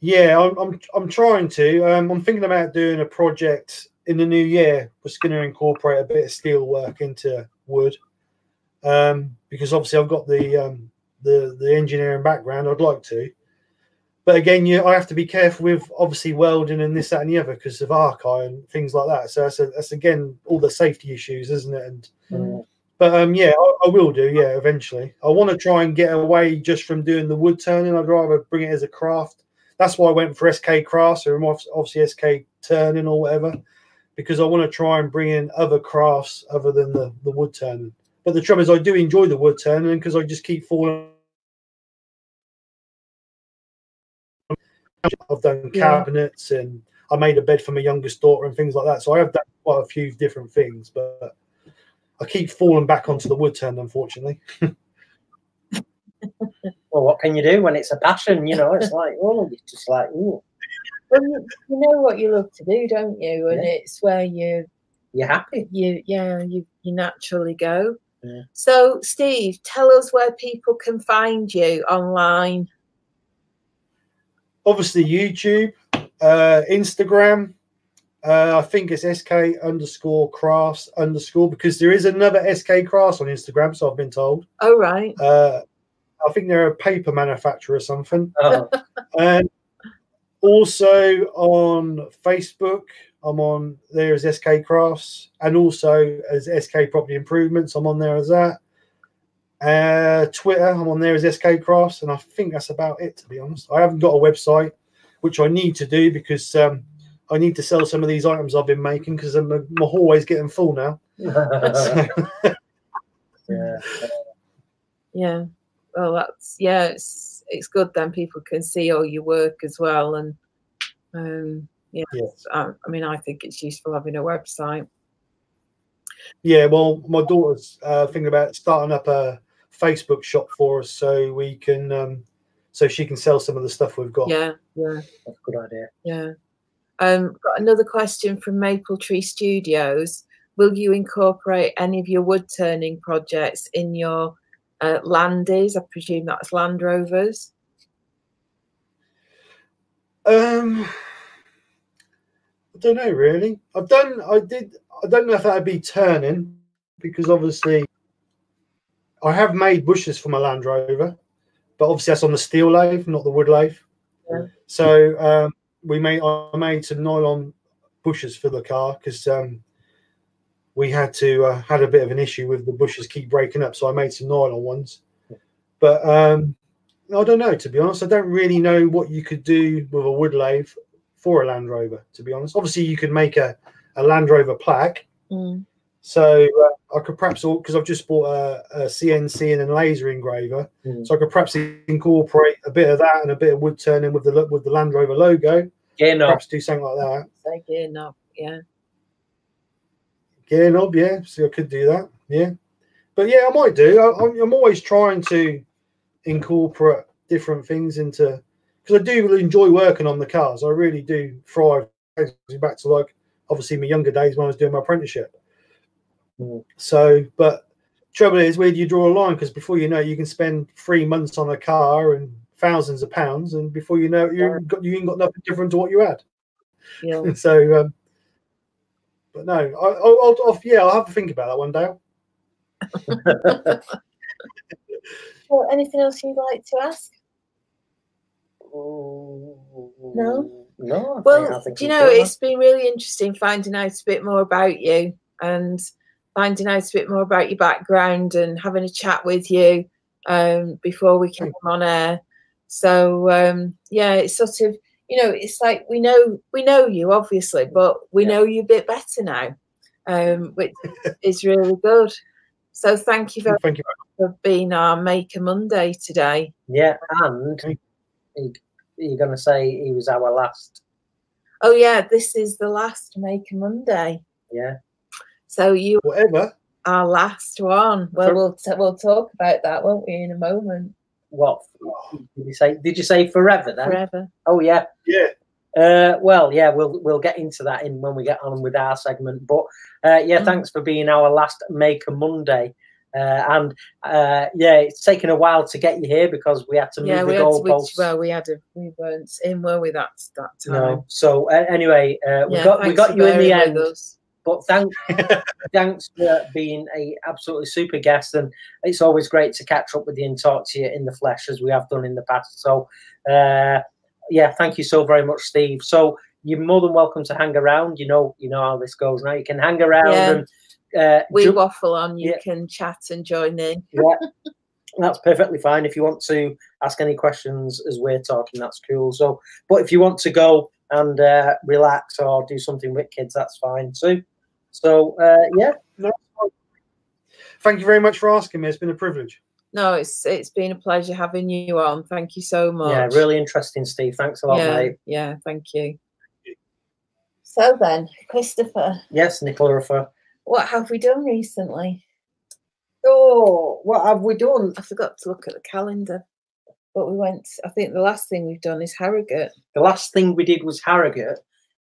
Yeah, I'm I'm, I'm trying to. Um, I'm thinking about doing a project in the new year. We're going to incorporate a bit of steel work into wood, um, because obviously I've got the um, the the engineering background. I'd like to, but again, you I have to be careful with obviously welding and this that and the other because of archi and things like that. So that's a, that's again all the safety issues, isn't it? And Mm. but um, yeah, I, I will do. Yeah, eventually. I want to try and get away just from doing the wood turning. I'd rather bring it as a craft. That's why I went for SK crafts or obviously SK turning or whatever, because I want to try and bring in other crafts other than the, the wood turning. But the trouble is, I do enjoy the wood turning because I just keep falling. I've done Yeah. cabinets and I made a bed for my youngest daughter and things like that. So I have done quite a few different things, but I keep falling back onto the wood turn, unfortunately. *laughs* Well, what can you do when it's a passion? You know, it's like, oh, you're just like, ooh, Well, you, you know what you love to do, don't you? And Yeah. it's where you you're happy. you yeah you you naturally go. Yeah. So, Steve, tell us where people can find you online. Obviously, YouTube, uh, Instagram. Uh, I think it's SK underscore crafts underscore because there is another SK crafts on Instagram, so I've been told. Oh, right. Uh, I think they're a paper manufacturer or something. Oh, And also on Facebook, I'm on there as SK Crafts, and also as SK Property Improvements. I'm on there as that. Uh, Twitter, I'm on there as SK Crafts, and I think that's about it. To be honest, I haven't got a website, which I need to do because um, I need to sell some of these items I've been making because my, my hallway's getting full now. *laughs* *laughs* yeah. Yeah. Well, that's yeah. It's it's good then people can see all your work as well, and um, yeah. Yes. I, I mean, I think it's useful having a website. Yeah, well, my daughter's uh, thinking about starting up a Facebook shop for us, so we can, um, so she can sell some of the stuff we've got. Yeah, yeah, That's a good idea. yeah. Um, got another question from Maple Tree Studios. Will you incorporate any of your wood turning projects in your uh, landies? I presume that's Land Rovers. Um, I don't know really. I've done. I did. I don't know if that'd be turning because obviously I have made bushes for my Land Rover, but obviously that's on the steel lathe, not the wood lathe. Yeah. So um, we made. I made some nylon bushes for the car because um, we had to uh, had a bit of an issue with the bushes keep breaking up. So I made some nylon ones, but um, I don't know. To be honest, I don't really know what you could do with a wood lathe for a Land Rover. To be honest, obviously you could make a, a Land Rover plaque. Mm. So uh, I could perhaps because I've just bought a, a CNC and a laser engraver, Mm. so I could perhaps incorporate a bit of that and a bit of wood turning with the lo- with the Land Rover logo. Yeah, no. Perhaps do something like that. Say gear knob. Yeah. Gear knob, yeah. So I could do that, yeah. But yeah, I might do. I, I'm, I'm always trying to incorporate different things into because I do enjoy working on the cars. I really do thrive. Back to like obviously my younger days when I was doing my apprenticeship. Mm. So, but trouble is, where do you draw a line? Because before you know, it, you can spend three months on a car and thousands of pounds, and before you know, it, you've got you ain't got nothing different to what you had. Yeah. *laughs* so, um, but no, I, I'll, I'll, I'll yeah, I'll have to think about that one day. *laughs* Well, anything else you'd like to ask? No. No. I think- I Well, think do you know, got that. it's been really interesting finding out a bit more about you and finding out a bit more about your background and having a chat with you um, before we came on air. So um, yeah, it's sort of you know, it's like we know we know you obviously, but we Yeah. know you a bit better now, um, which *laughs* is really good. So thank you very Thank you. much for being our Maker Monday today. Yeah, and he, you're going to say he was our last. Oh yeah, this is the last Maker Monday. Yeah. So you Whatever. are last one. Well, we'll t- we'll talk about that, won't we, in a moment? What did you say? Did you say forever then? Forever. Oh yeah. Yeah. Uh, well, yeah, we'll we'll get into that in when we get on with our segment. But uh, yeah, Mm. thanks for being our last Maker Monday. Uh, and uh, yeah, it's taken a while to get you here because we had to move Yeah, the we had to, we, goalposts. well, we had a we weren't in, were we? That that time. no. So uh, anyway, uh, we Yeah, got we got you in the end. us. But thank, *laughs* thanks for being a absolutely super guest, and it's always great to catch up with you and talk to you in the flesh as we have done in the past. So, uh, yeah, thank you so very much, Steve. So you're more than welcome to hang around. You know, you know how this goes now. You can hang around Yeah. and uh, We ju- waffle on. You yeah. can chat and join in. yeah, *laughs* that's perfectly fine. If you want to ask any questions as we're talking, that's cool. So, but if you want to go and uh, relax or do something with kids, that's fine too. So, uh, yeah. Thank you very much for asking me. It's been a privilege. No, it's it's been a pleasure having you on. Thank you so much. Yeah, really interesting, Steve. Thanks a lot, yeah, mate. yeah, thank you. So then, Christopher, Yes, Nicola what have we done recently? Oh, what have we done? I forgot to look at the calendar, but we went. I think the last thing we've done is Harrogate. The last thing we did was Harrogate,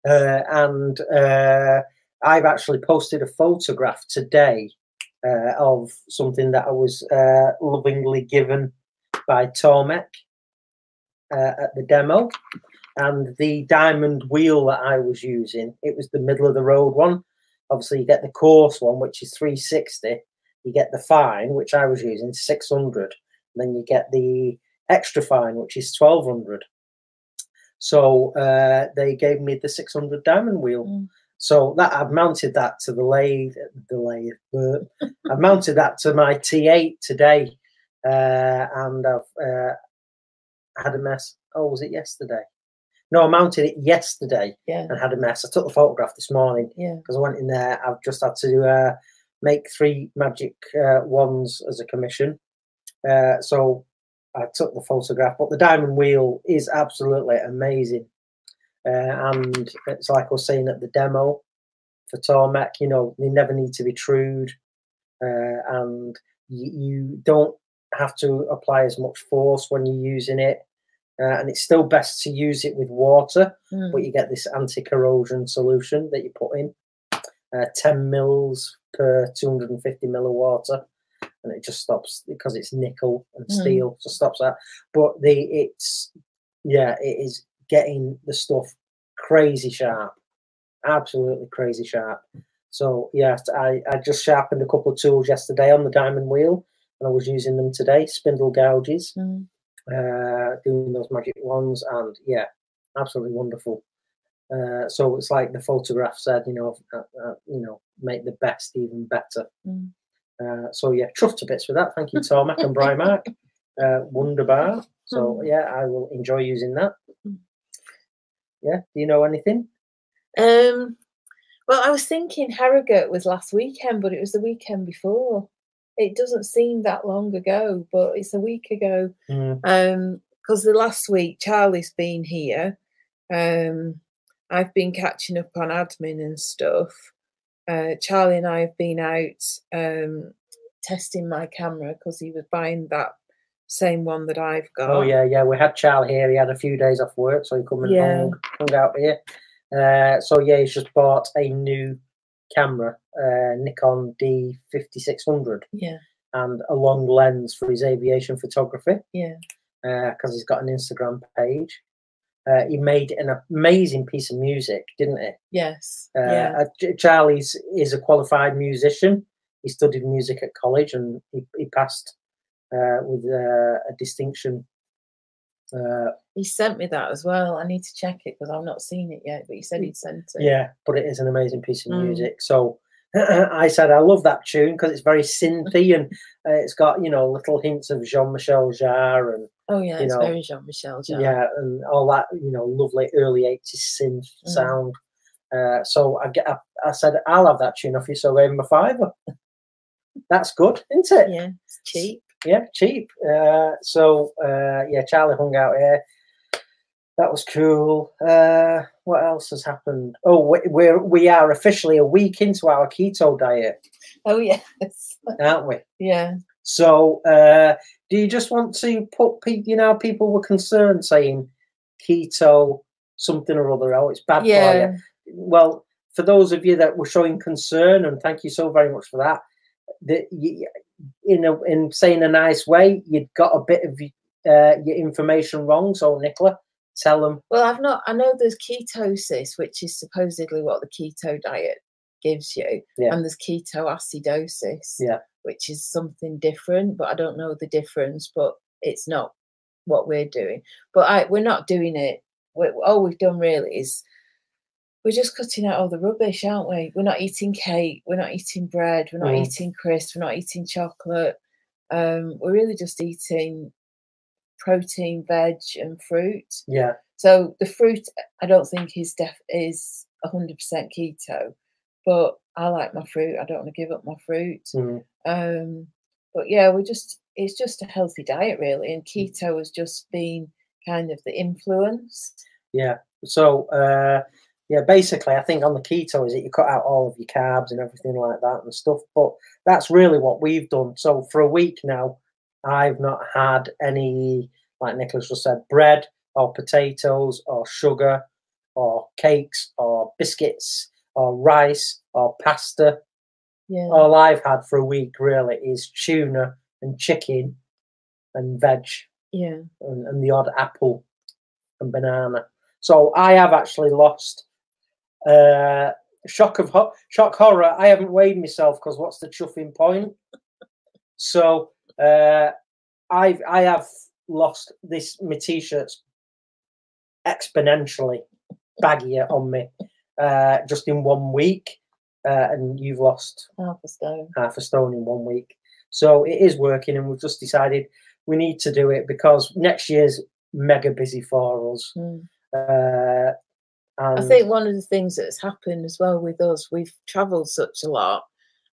uh, and uh, I've actually posted a photograph today uh, of something that I was uh, lovingly given by Tormek uh, at the demo. And the diamond wheel that I was using, it was the middle of the road one. Obviously, you get the coarse one, which is 360. You get the fine, which I was using, 600. And Then you get the extra fine, which is 1200. So uh, they gave me the 600 diamond wheel. Mm. So that I've mounted that to the lathe. The lathe. uh, I've mounted that to my T8 today, uh, and I've uh, had a mess. Oh, was it yesterday? No, I mounted it yesterday Yeah, and had a mess. I took the photograph this morning yeah. because I went in there. I've just had to uh, make three magic uh, wands as a commission. Uh, so I took the photograph, but the diamond wheel is absolutely amazing. Uh, and it's like I was saying at the demo for Tormek, you know, they never need to be trued, uh, and you, you don't have to apply as much force when you're using it. Uh, and it's still best to use it with water Mm. but you get this anti-corrosion solution that you put in uh, 10 mils per 250 mil of water and it just stops because it's nickel and Mm. steel so stops that but the it's yeah it is getting the stuff crazy sharp absolutely crazy sharp so yeah I, I just sharpened a couple of tools yesterday on the diamond wheel and i was using them today spindle gouges Mm. uh, doing those magic ones, and yeah, absolutely wonderful. Uh, so it's like the photograph said, you know, uh, uh, you know, make the best even better. Mm. Uh, so yeah, chuffed to bits with that. Thank you, Tormek and Brian Mark. *laughs* Uh, wonderbar. So yeah, I will enjoy using that. Yeah. Do you know anything? Um, well, I was thinking Harrogate was last weekend, but it was the weekend before. It doesn't seem that long ago, but it's a week ago. Mm, Um, because the last week Charlie's been here. Um, I've been catching up on admin and stuff. Uh, Charlie and I have been out um testing my camera because he was buying that same one that I've got. Oh yeah, yeah. We had Charlie here. He had a few days off work, so he come and Yeah. hung, hung out here. Uh, so yeah, he's just bought a new camera, uh, Nikon D fifty six hundred, Yeah, and a long lens for his aviation photography yeah, because he's got an Instagram page. Uh, he made an amazing piece of music, didn't he? yes, Uh, yeah, uh, Charlie's is a qualified musician. He studied music at college and he, he passed uh, with uh, a distinction. Uh, he sent me that as well. I need to check it because I've not seen it yet, but he said he'd sent it. yeah, but it is an amazing piece of Mm. music. So *clears throat* I said I love that tune because it's very synthy and uh, it's got you know little hints of Jean Michel Jarre and Oh yeah, it's know, very Jean Michel Jarre. yeah and all that you know lovely early eighties synth Mm. sound. Uh, so I get I, I said I'll have that tune off you, so gave him a fiver. *laughs* That's good, isn't it? yeah, it's cheap. yeah, cheap. Uh, so uh, yeah, Charlie hung out here. That was cool. Uh, what else has happened? Oh, we- we're we are officially a week into our keto diet, Oh yes. aren't we? Yeah. So, uh, do you just want to put people? You know, people were concerned saying keto something or other. Oh, it's bad for you. Well, for those of you that were showing concern, and thank you so very much for that. That you, in a, in saying a nice way, you'd got a bit of uh, your information wrong. So, Nicola, tell them. Well, I've not. I know there's ketosis, which is supposedly what the keto diet gives you, Yeah. and there's ketoacidosis, Yeah. which is something different. But I don't know the difference. But it's not what we're doing. But I, we're not doing it. we all we've done really is we're just cutting out all the rubbish, aren't we? We're not eating cake. We're not eating bread. We're not Mm. eating crisps. We're not eating chocolate. Um, we're really just eating protein, veg, and fruit. Yeah, So the fruit, I don't think is def is hundred percent keto, but I like my fruit. I don't want to give up my fruit. mm, Um, but yeah, we're just it's just a healthy diet really, and keto has just been kind of the influence. yeah. So, uh, yeah, basically, I think on the keto is that you cut out all of your carbs and everything like that and stuff. But that's really what we've done. So for a week now, I've not had any, like Nicholas just said, bread or potatoes or sugar or cakes or biscuits or rice or pasta. Yeah, All I've had for a week really is tuna and chicken and veg yeah, and, and the odd apple and banana. So I have actually lost. Uh, shock of ho- shock horror. I haven't weighed myself because what's the chuffing point? So uh, I I have lost this. My t-shirts exponentially baggier on me uh, just in one week, uh, and you've lost half a stone. half a stone in one week. So it is working, and we've just decided we need to do it because next year's mega busy for us. Mm. Uh, and I think one of the things that's happened as well with us, we've travelled such a lot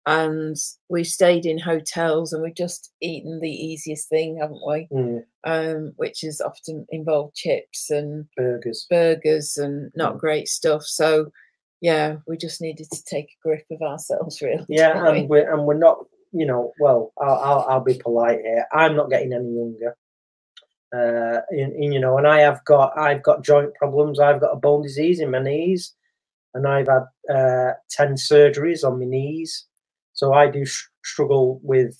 and we've stayed in hotels and we've just eaten the easiest thing, haven't we? Mm, Um, which has often involved chips and burgers. burgers and not Mm. great stuff. So yeah, we just needed to take a grip of ourselves, *laughs* really. Yeah, didn't we? and we're and we're not. You know, well, I'll I'll, I'll be polite here. I'm not getting any younger. Uh, and, and, you know, and I have got I've got joint problems. I've got a bone disease in my knees, and I've had uh, ten surgeries on my knees. So I do sh- struggle with.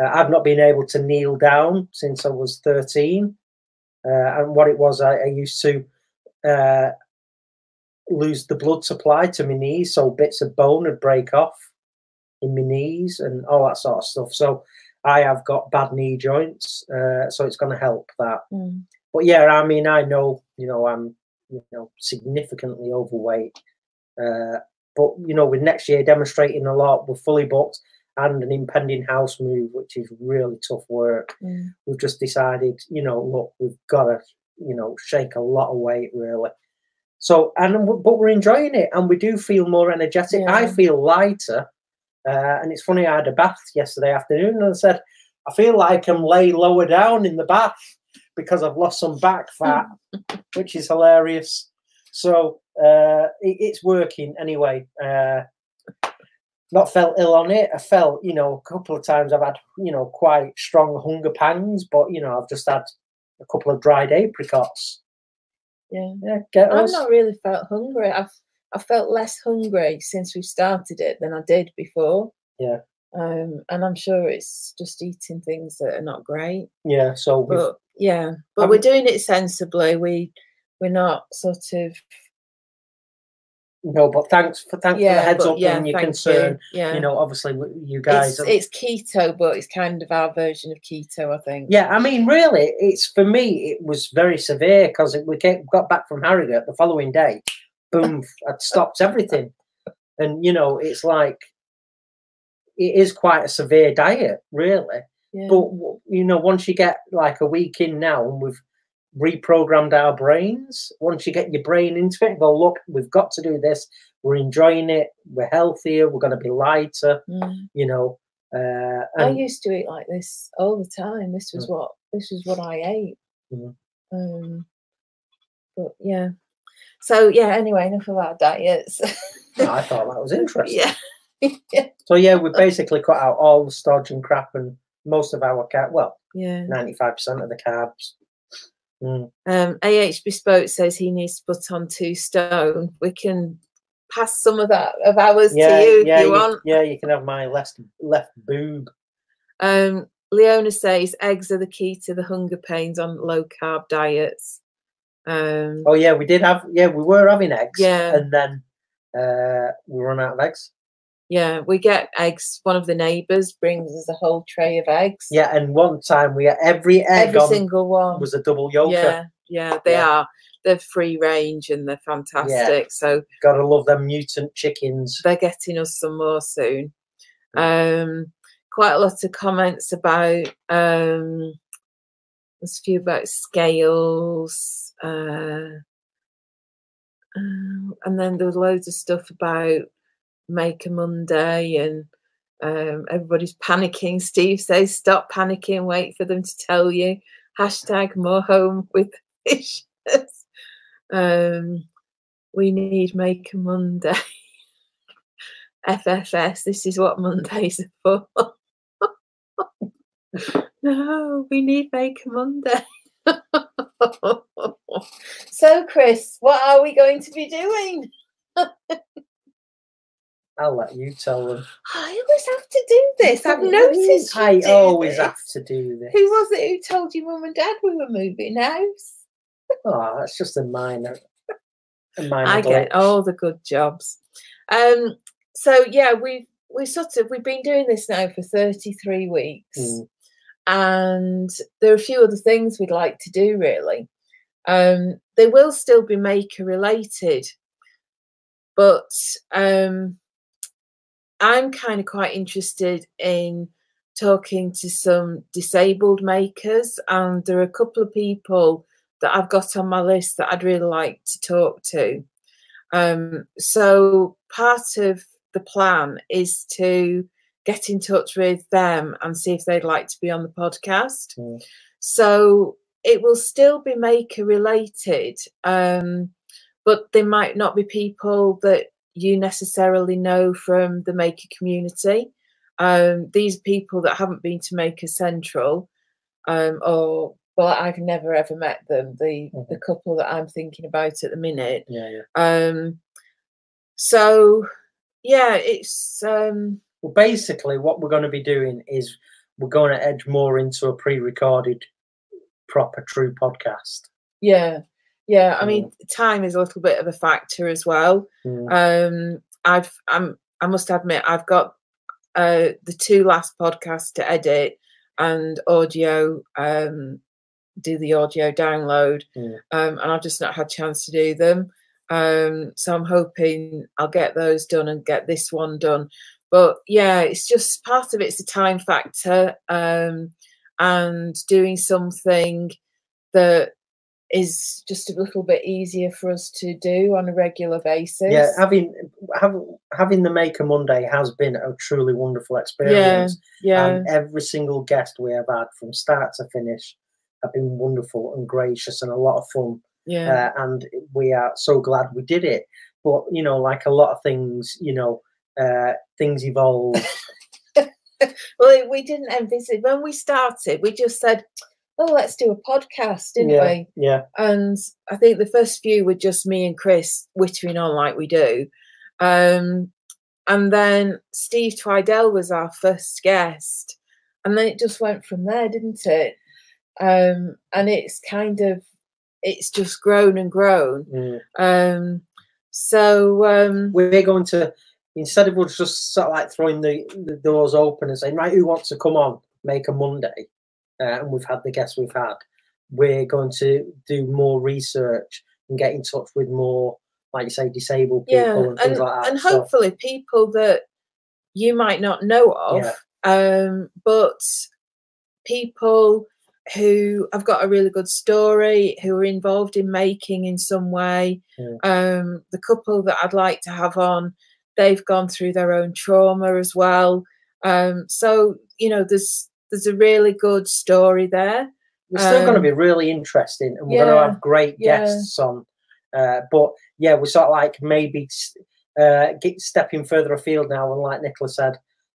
Uh, I've not been able to kneel down since I was thirteen, uh, and what it was, I, I used to uh, lose the blood supply to my knees, so bits of bone would break off in my knees and all that sort of stuff. So I have got bad knee joints, uh, so it's going to help that. Mm. But yeah, I mean, I know, you know, I'm, you know, significantly overweight. Uh, but you know, with next year demonstrating a lot, we're fully booked and an impending house move, which is really tough work. Mm. We've just decided, you know, look, we've got to, you know, shake a lot of weight really. So, and but we're enjoying it, and we do feel more energetic. I feel lighter, uh, and it's funny. I had a bath yesterday afternoon, and I said, I feel like I'm lay lower down in the bath because I've lost some back fat, *laughs* which is hilarious. So uh, it, it's working anyway. Uh, not felt ill on it. I felt, you know, a couple of times I've had, you know, quite strong hunger pangs, but you know, I've just had a couple of dried apricots. Yeah. Yeah, get I've not really felt hungry. I've I felt less hungry since we started it than I did before. Yeah. Um, and I'm sure it's just eating things that are not great. Yeah, so But yeah, but Um, we're doing it sensibly. We we're not sort of no, but thanks for thanks for the heads but up yeah, and your concern. You. Yeah, You know, obviously you guys. it's are- it's keto, but it's kind of our version of keto, I think. Yeah, I mean, really, it's for me. It was very severe because we came, got back from Harrogate the following day. Boom! I'd stopped everything, and you know, it's like it is quite a severe diet, really. yeah. But you know, once you get like a week in now, and we've reprogrammed our brains. Once you get your brain into it, go look, we've got to do this. We're enjoying it. We're healthier. We're going to be lighter. Mm. You know. Uh, I used to eat like this all the time. This was what this was what I ate. Mhm. Um, but yeah. So yeah. Anyway, enough of our diets. I thought that was *laughs* interesting. *laughs* yeah. So yeah, we basically cut out all the stodge and crap and most of our cat. Well, Yeah. ninety-five percent of the carbs. Mm. Um, AH Bespoke says he needs to put on two stone. We can pass some of that of ours Yeah, to you if yeah, you you, want. yeah. You can have my left left boob. Um, Leona says eggs are the key to the hunger pains on low carb diets. Um, Oh yeah, we did have. Yeah, we were having eggs. Yeah. and then uh, we run out of eggs. Yeah, we get eggs. One of the neighbours brings us a whole tray of eggs. Yeah, and one time we had every egg every on single one. was a double yolker. Yeah, yeah, they Yeah. are. They're free range and they're fantastic. So Gotta love them mutant chickens. they're getting us some more soon. Um, quite a lot of comments about um, there's a few about scales, uh, um, and then there was loads of stuff about Maker Monday and. Um, everybody's panicking. Steve says, "Stop panicking. Wait for them to tell you." Hashtag more home with *laughs* fishes. um, we need Maker Monday. *laughs* FFS. This is what Mondays are for. *laughs* no, we need Maker Monday. so, Chris, what are we going to be doing? I'll let you tell them. I always have to do this. I've What do you noticed. I always this. have to do this. Who was it who told you mum and dad we were moving house? Oh, that's just a minor. A minor I get all the good jobs. Um, so yeah, we've we sort of we've been doing this now for 33 weeks. Mm. And there are a few other things we'd like to do really. Um, they will still be maker related, but um I'm kind of quite interested in talking to some disabled makers, and there are a couple of people that I've got on my list that I'd really like to talk to. Um, so part of the plan is to get in touch with them and see if they'd like to be on the podcast. Mm. So it will still be maker related, um, but they might not be people that you necessarily know from the maker community. Um, these people that haven't been to Maker Central, um, or well, I've never ever met them. The the couple that I'm thinking about at the minute. Yeah, yeah. Um, so yeah, it's um, Well, basically, what we're going to be doing is we're going to edge more into a pre-recorded, proper, true podcast. yeah, yeah. I mean, time is a little bit of a factor as well. Mm. Um, I've I'm I must admit I've got uh the two last podcasts to edit and audio um do the audio download Mm. um and I've just not had chance to do them um so I'm hoping I'll get those done and get this one done but yeah it's just part of it's a time factor um and doing something that is just a little bit easier for us to do on a regular basis Yeah, having having having the Maker Monday has been a truly wonderful experience. yeah And every single guest we have had from start to finish have been wonderful and gracious and a lot of fun. yeah Uh, and we are so glad we did it. But you know, like a lot of things, you know, uh, things evolve. *laughs* well we didn't envisage when we started we just said oh let's do a podcast didn't yeah, we yeah, and i think the first few were just me and chris wittering on like we do. Um and then steve twidell was our first guest and then it just went from there didn't it? Um and it's kind of it's just grown and grown. Mm. um so um We're going to instead of us just sort of like throwing the, the doors open and saying, right, who wants to come on, Maker Monday, uh, and we've had the guests we've had. We're going to do more research and get in touch with more, like you say, disabled people yeah and things and, like that. and hopefully people that you might not know of um but people who have got a really good story who are involved in making in some way Yeah. um the couple that i'd like to have on they've gone through their own trauma as well um so you know there's there's a really good story there It's still going to Um, be really interesting, and we're going to have great yeah. guests on. Uh, but yeah, we're sort of like maybe uh, get stepping further afield now, and like Nicola said,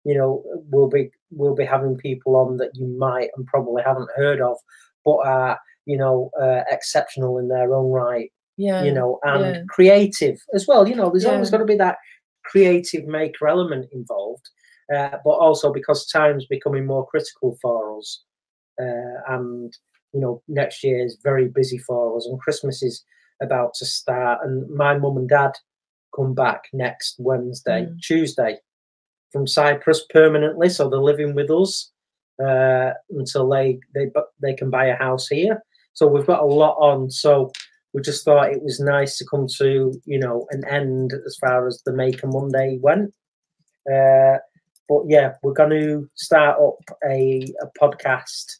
you know, we'll be we'll be having people on that you might and probably haven't heard of, but are you know uh, exceptional in their own right, yeah, you know, and yeah. creative as well. You know, there's always Yeah. got to be that creative maker element involved, uh, but also because time's becoming more critical for us, uh, and you know, next year is very busy for us, and Christmas is about to start, and my mum and dad come back next Wednesday, Mm. Tuesday, from Cyprus permanently, so they're living with us uh, until they they they can buy a house here. So we've got a lot on. So we just thought it was nice to come to you know an end as far as the Maker Monday went. Uh, but yeah, we're going to start up a, a podcast.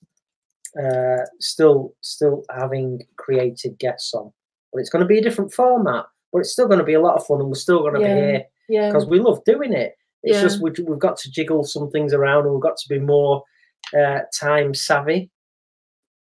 Uh, still, still having creative guests on, but it's going to be a different format. But it's still going to be a lot of fun, and we're still going to Yeah. be here yeah, because we love doing it. It's Yeah. just we, we've got to jiggle some things around, and we've got to be more uh, time savvy,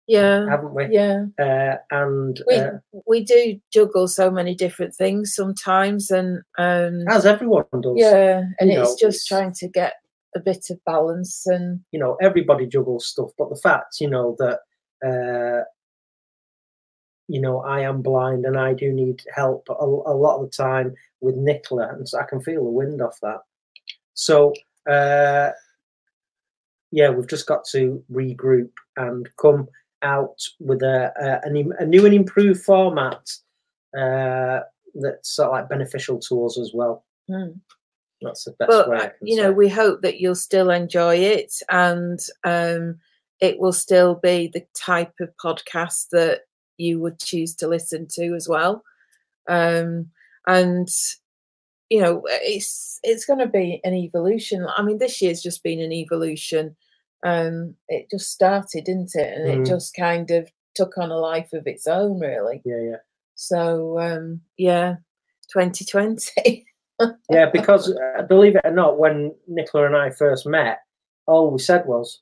yeah, haven't we? yeah. Uh, and We uh, we do juggle so many different things sometimes, and um, as everyone does, yeah, and it's know, just it's- trying to get a bit of balance and you know, everybody juggles stuff. But the fact, you know, that uh, you know, I am blind and I do need help a, a lot of the time with Nicola, and so I can feel the wind off that. So, uh, yeah, we've just got to regroup and come out with a, a, a new and improved format uh, that's sort of like beneficial to us as well. Hmm. That's the best but way. I can you know say. we hope that you'll still enjoy it and um, it will still be the type of podcast that you would choose to listen to as well um, and you know it's it's going to be an evolution i mean this year's just been an evolution um it just started didn't it and Mm. it just kind of took on a life of its own really yeah, yeah. so um yeah 2020 Yeah, because uh, believe it or not, when Nicola and I first met, all we said was,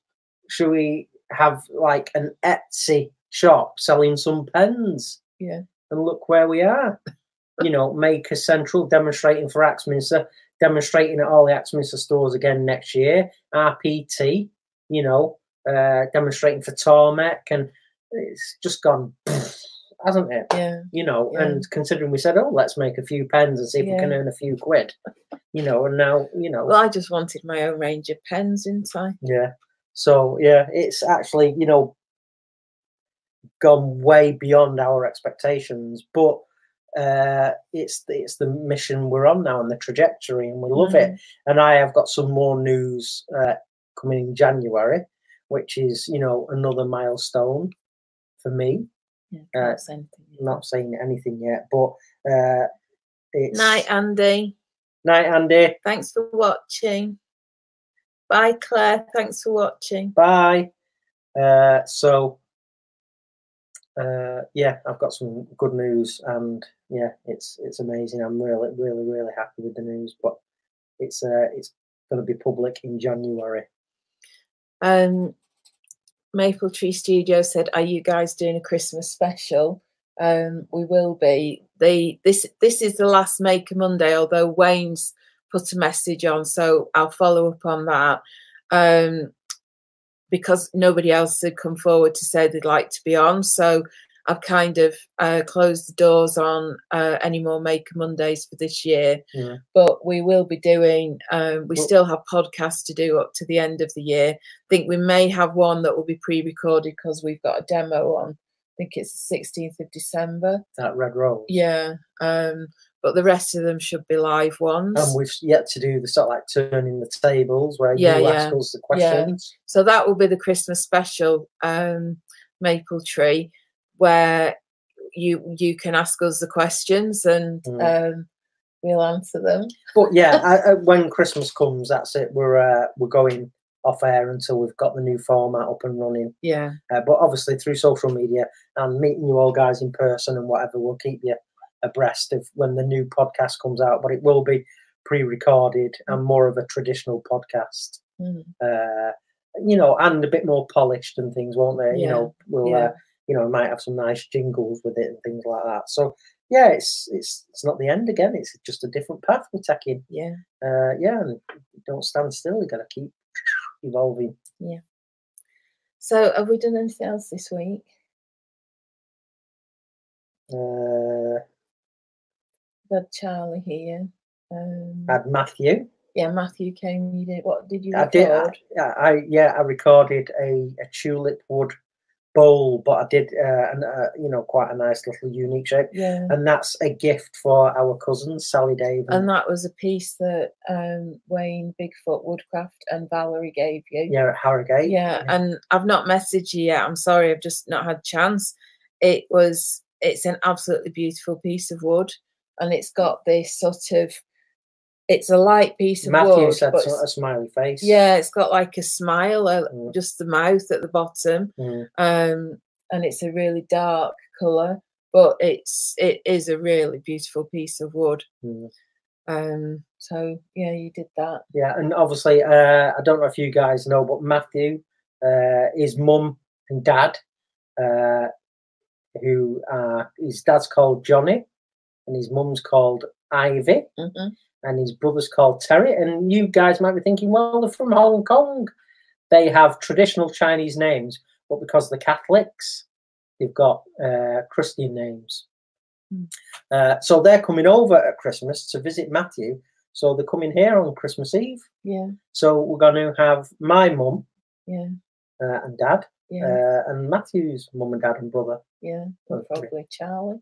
"Should we have like an Etsy shop selling some pens?" Yeah. And look where we are. You know, Maker Central demonstrating for Axminster, demonstrating at all the Axminster stores again next year. RPT, you know, uh, demonstrating for Tormek, and it's just gone, *sniffs* hasn't it? yeah you know, Yeah. and considering we said, oh, let's make a few pens and see if we can earn a few quid, you know, and now, you know, well i just wanted my own range of pens didn't i yeah. So, yeah, it's actually, you know, gone way beyond our expectations, but uh, it's it's the mission we're on now and the trajectory, and we love Mm. it. And I have got some more news uh, coming in January, which is, you know, another milestone for me. Yeah, Uh, can't say anything not saying anything yet, but uh, it's Night, Andy. Night, Andy. Thanks for watching. Bye, Claire. Thanks for watching. Bye. Uh, so, uh, yeah, I've got some good news, and yeah, it's it's amazing. I'm really, really, really happy with the news, but it's uh, it's going to be public in January. Um, Maple Tree Studio said, "Are you guys doing a Christmas special?" Um, we will be. The this this is the last Maker Monday, although Wayne's put a message on, so I'll follow up on that. Um, because nobody else had come forward to say they'd like to be on, so I've kind of uh, closed the doors on uh, any more Maker Mondays for this year. Yeah. But we will be doing. Um, we Well- still have podcasts to do up to the end of the year. I think we may have one that will be pre-recorded because we've got a demo on. I think it's the 16th of December. That red Roll. Yeah. Um, but the rest of them should be live ones. And we've yet to do the sort of like turning the tables where Yeah, you yeah, ask us the yeah. questions. So that will be the Christmas special um, maple tree, where you you can ask us the questions and Mm. um, we'll answer them. But yeah, I, I, when Christmas comes, that's it. We're uh, we're going off air until we've got the new format up and running. Yeah, Uh, but obviously through social media and meeting you all guys in person and whatever, we'll keep you abreast of when the new podcast comes out. But it will be pre-recorded and more of a traditional podcast. Mm. Uh, you know, and a bit more polished and things, won't they? You know, we'll, yeah. You know, might have some nice jingles with it and things like that. So yeah, it's it's it's not the end again. It's just a different path we're taking. Yeah. Uh, yeah, and don't stand still. You got to keep evolving. Yeah. So have we done anything else this week? Uh, We've had Charlie here. Um, had Matthew. yeah, Matthew came. You did what? Did you I did. I, I yeah, I recorded a, a tulip wood bowl, but I did uh, an, uh, you know quite a nice little unique shape, Yeah. and that's a gift for our cousins Sally Dave. And that was a piece that um, Wayne Bigfoot Woodcraft and Valerie gave you. yeah, at Harrogate. Yeah, and I've not messaged you yet. I'm sorry, I've just not had chance. It was it's an absolutely beautiful piece of wood, and it's got this sort of it's a light piece of Matthew wood, said but so, a smiley face. yeah, it's got like a smile, uh, Mm. just the mouth at the bottom, Mm. um, and it's a really dark color, but it's it is a really beautiful piece of wood. Mm. Um, so yeah, you did that. Yeah, and obviously, uh, I don't know if you guys know, but Matthew, uh, his mum and dad, uh, who uh, his dad's called Johnny, and his mum's called Ivy, hmm and his brother's called Terry. And you guys might be thinking, well, they're from Hong Kong. They have traditional Chinese names, but because they're Catholics, they've got uh, Christian names. Mm. Uh, so they're coming over at Christmas to visit Matthew. So they're coming here on Christmas Eve. Yeah, So we're going to have my mum yeah, uh, and dad, yeah, uh, and Matthew's mum and dad and brother. yeah. and. Probably Charlie.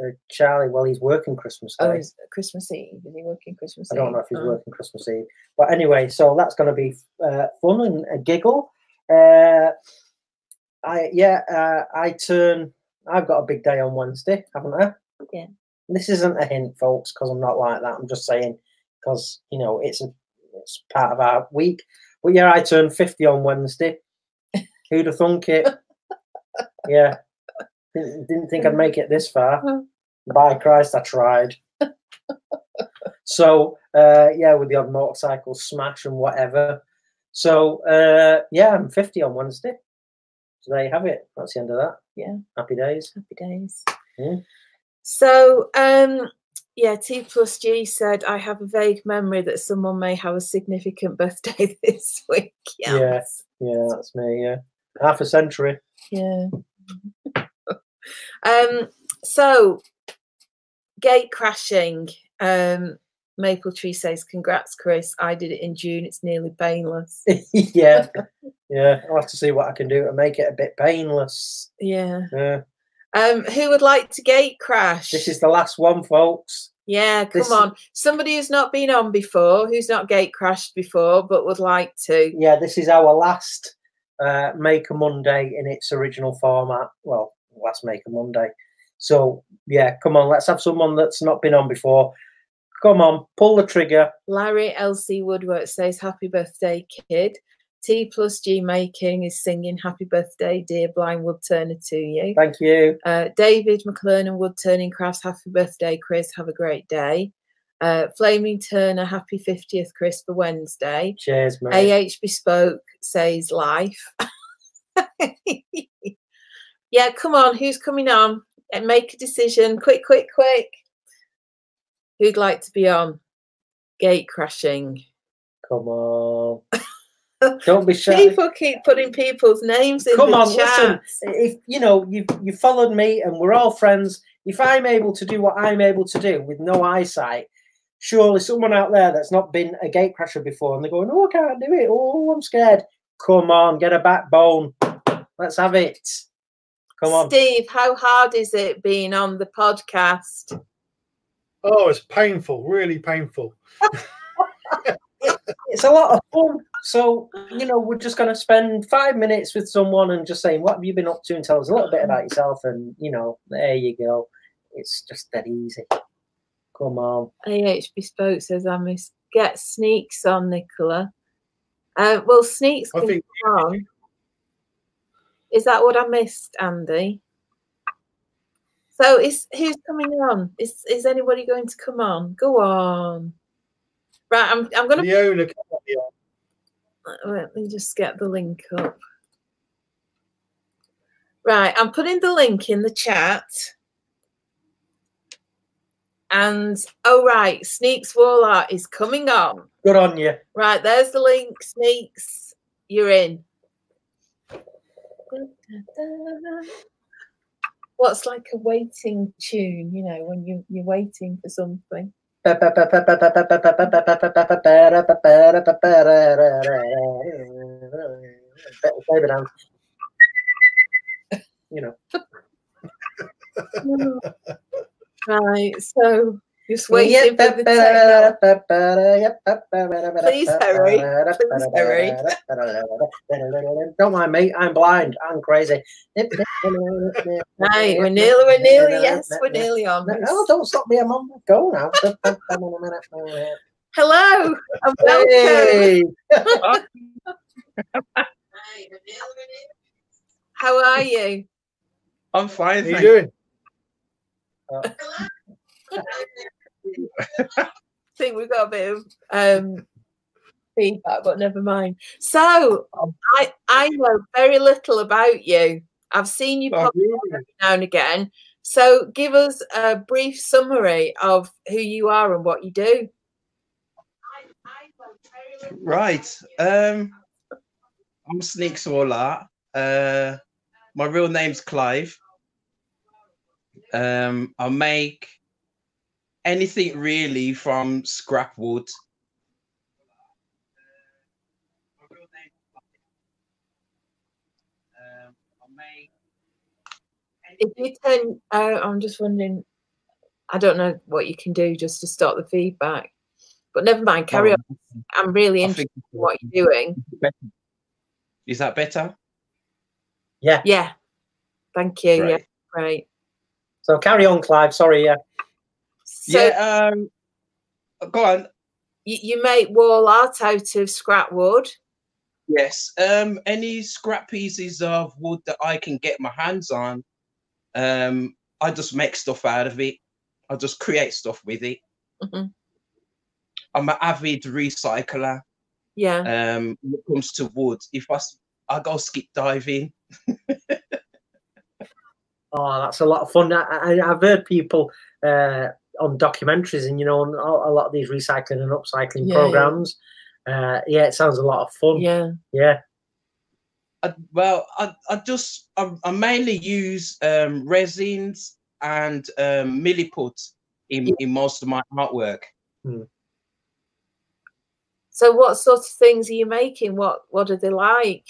Uh, Charlie, well, he's working Christmas Day. Oh, is Christmas Eve? Is he working Christmas I Eve? I don't know if he's Oh. working Christmas Eve. But anyway, so that's going to be uh, fun and a giggle. Uh, I yeah, uh, I turn. I've got a big day on Wednesday, haven't I? Yeah. This isn't a hint, folks, because I'm not like that. I'm just saying because you know it's a it's part of our week. But yeah, I turn 50 on Wednesday. Who'd have thunk it? *laughs* yeah, didn't, didn't think I'd make it this far. By Christ, I tried. *laughs* so uh, yeah, with the odd motorcycle smash and whatever. So uh, yeah, I'm 50 on Wednesday. So there you have it. That's the end of that. Yeah. Happy days. Happy days. Yeah. So, um, yeah, T plus G said, I have a vague memory that someone may have a significant birthday *laughs* this week. Yeah. Yes. Yeah, that's me. Yeah, half a century. Yeah. *laughs* um, so gate crashing. Um, Maple Tree says, Congrats, Chris. I did it in June. It's nearly painless. *laughs* yeah, yeah. I'll have to see what I can do to make it a bit painless. Yeah. Yeah. Um, who would like to gate crash? This is the last one, folks. Yeah, come This- on. Somebody who's not been on before, who's not gate crashed before, but would like to. Yeah, this is our last uh, Maker Monday in its original format. Well, last Maker Monday. So yeah, come on, let's have someone that's not been on before. Come on, pull the trigger. Larry LC Woodwork says, Happy birthday, kid. T plus G Making is singing Happy birthday, dear blind wood turner to you. Thank you. Uh, David McLean and Wood Crafts, Happy birthday, Chris. Have a great day. Uh, Flaming Turner, Happy 50th, Chris, for Wednesday. Cheers, mate. AH Bespoke says life. *laughs* yeah, come on. Who's coming on? And make a decision. Quick, quick, quick. Who'd like to be on? Gate crashing. Come on. *laughs* Don't be shy. People keep putting people's names in Come on, chat. listen. If you know you you followed me and we're all friends, if I'm able to do what I'm able to do with no eyesight, surely someone out there that's not been a gate crasher before and they're going, "Oh, I can't do it. Oh, I'm scared." Come on, get a backbone. Let's have it. Come on. Steve, how hard is it being on the podcast? Oh, it's painful, really painful. *laughs* It's a lot of fun. So, you know, we're just going to spend five minutes with someone and just saying, What have you been up to? and tell us a little bit about yourself. And, you know, there you go. It's just that easy. Come on. AH Bespoke says, I must get sneaks on, Nicola. Uh, well, sneaks I think come on. Is that what I missed, Andy? So is who's coming on? Is is anybody going to come on? Go on. Right, I'm I'm gonna on. Let me just get the link up. Right, I'm putting the link in the chat. And oh right, Sneaks Wall Art is coming on. Good on you. Right, there's the link, Sneaks. You're in. What's like a waiting tune, you know, when you, you're waiting for something? You *laughs* know. Right, so just waiting for the. Please, Harry. Please, Harry. Don't mind me. I'm blind. I'm crazy. Right, we're nearly, we're nearly, yes, we're nearly on. No, don't stop me. I'm on go now. Hello and welcome. Hey. How are you? I'm fine. How thank you. doing? I *laughs* think we've got a bit of um, feedback, but never mind. So I I know very little about you. I've seen you Oh, pop really? every now and again. So give us a brief summary of who you are and what you do. Right. Um, I'm Sneak Swallow. Uh, my real name's Clive. Um, I make anything really from scrap wood. Um, I make If you turn, uh, I'm just wondering. I don't know what you can do just to stop the feedback, but never mind. Carry on. I'm really I interested in what you're doing. Is that better? Yeah. Yeah. Thank you. Yeah. Right. Great. So carry on, Clive. Sorry. Yeah. So yeah. Um, go on. you, you make wall art out of scrap wood. Yes. Um, any scrap pieces of wood that I can get my hands on, um, I just make stuff out of it. I just create stuff with it. Mhm. I'm an avid recycler. Yeah. Um, when it comes to wood, if I I go skip diving, *laughs* Oh, that's a lot of fun. I, I, I've heard people uh, on documentaries and you know on a a lot of these recycling and upcycling Yeah, yeah. programs. Uh, yeah, it sounds a lot of fun. Yeah. Yeah. I, well, I, I just I, I mainly use um, resins and um, milliput in, Yeah. in most of my artwork. So what sort of things are you making? What what are they like?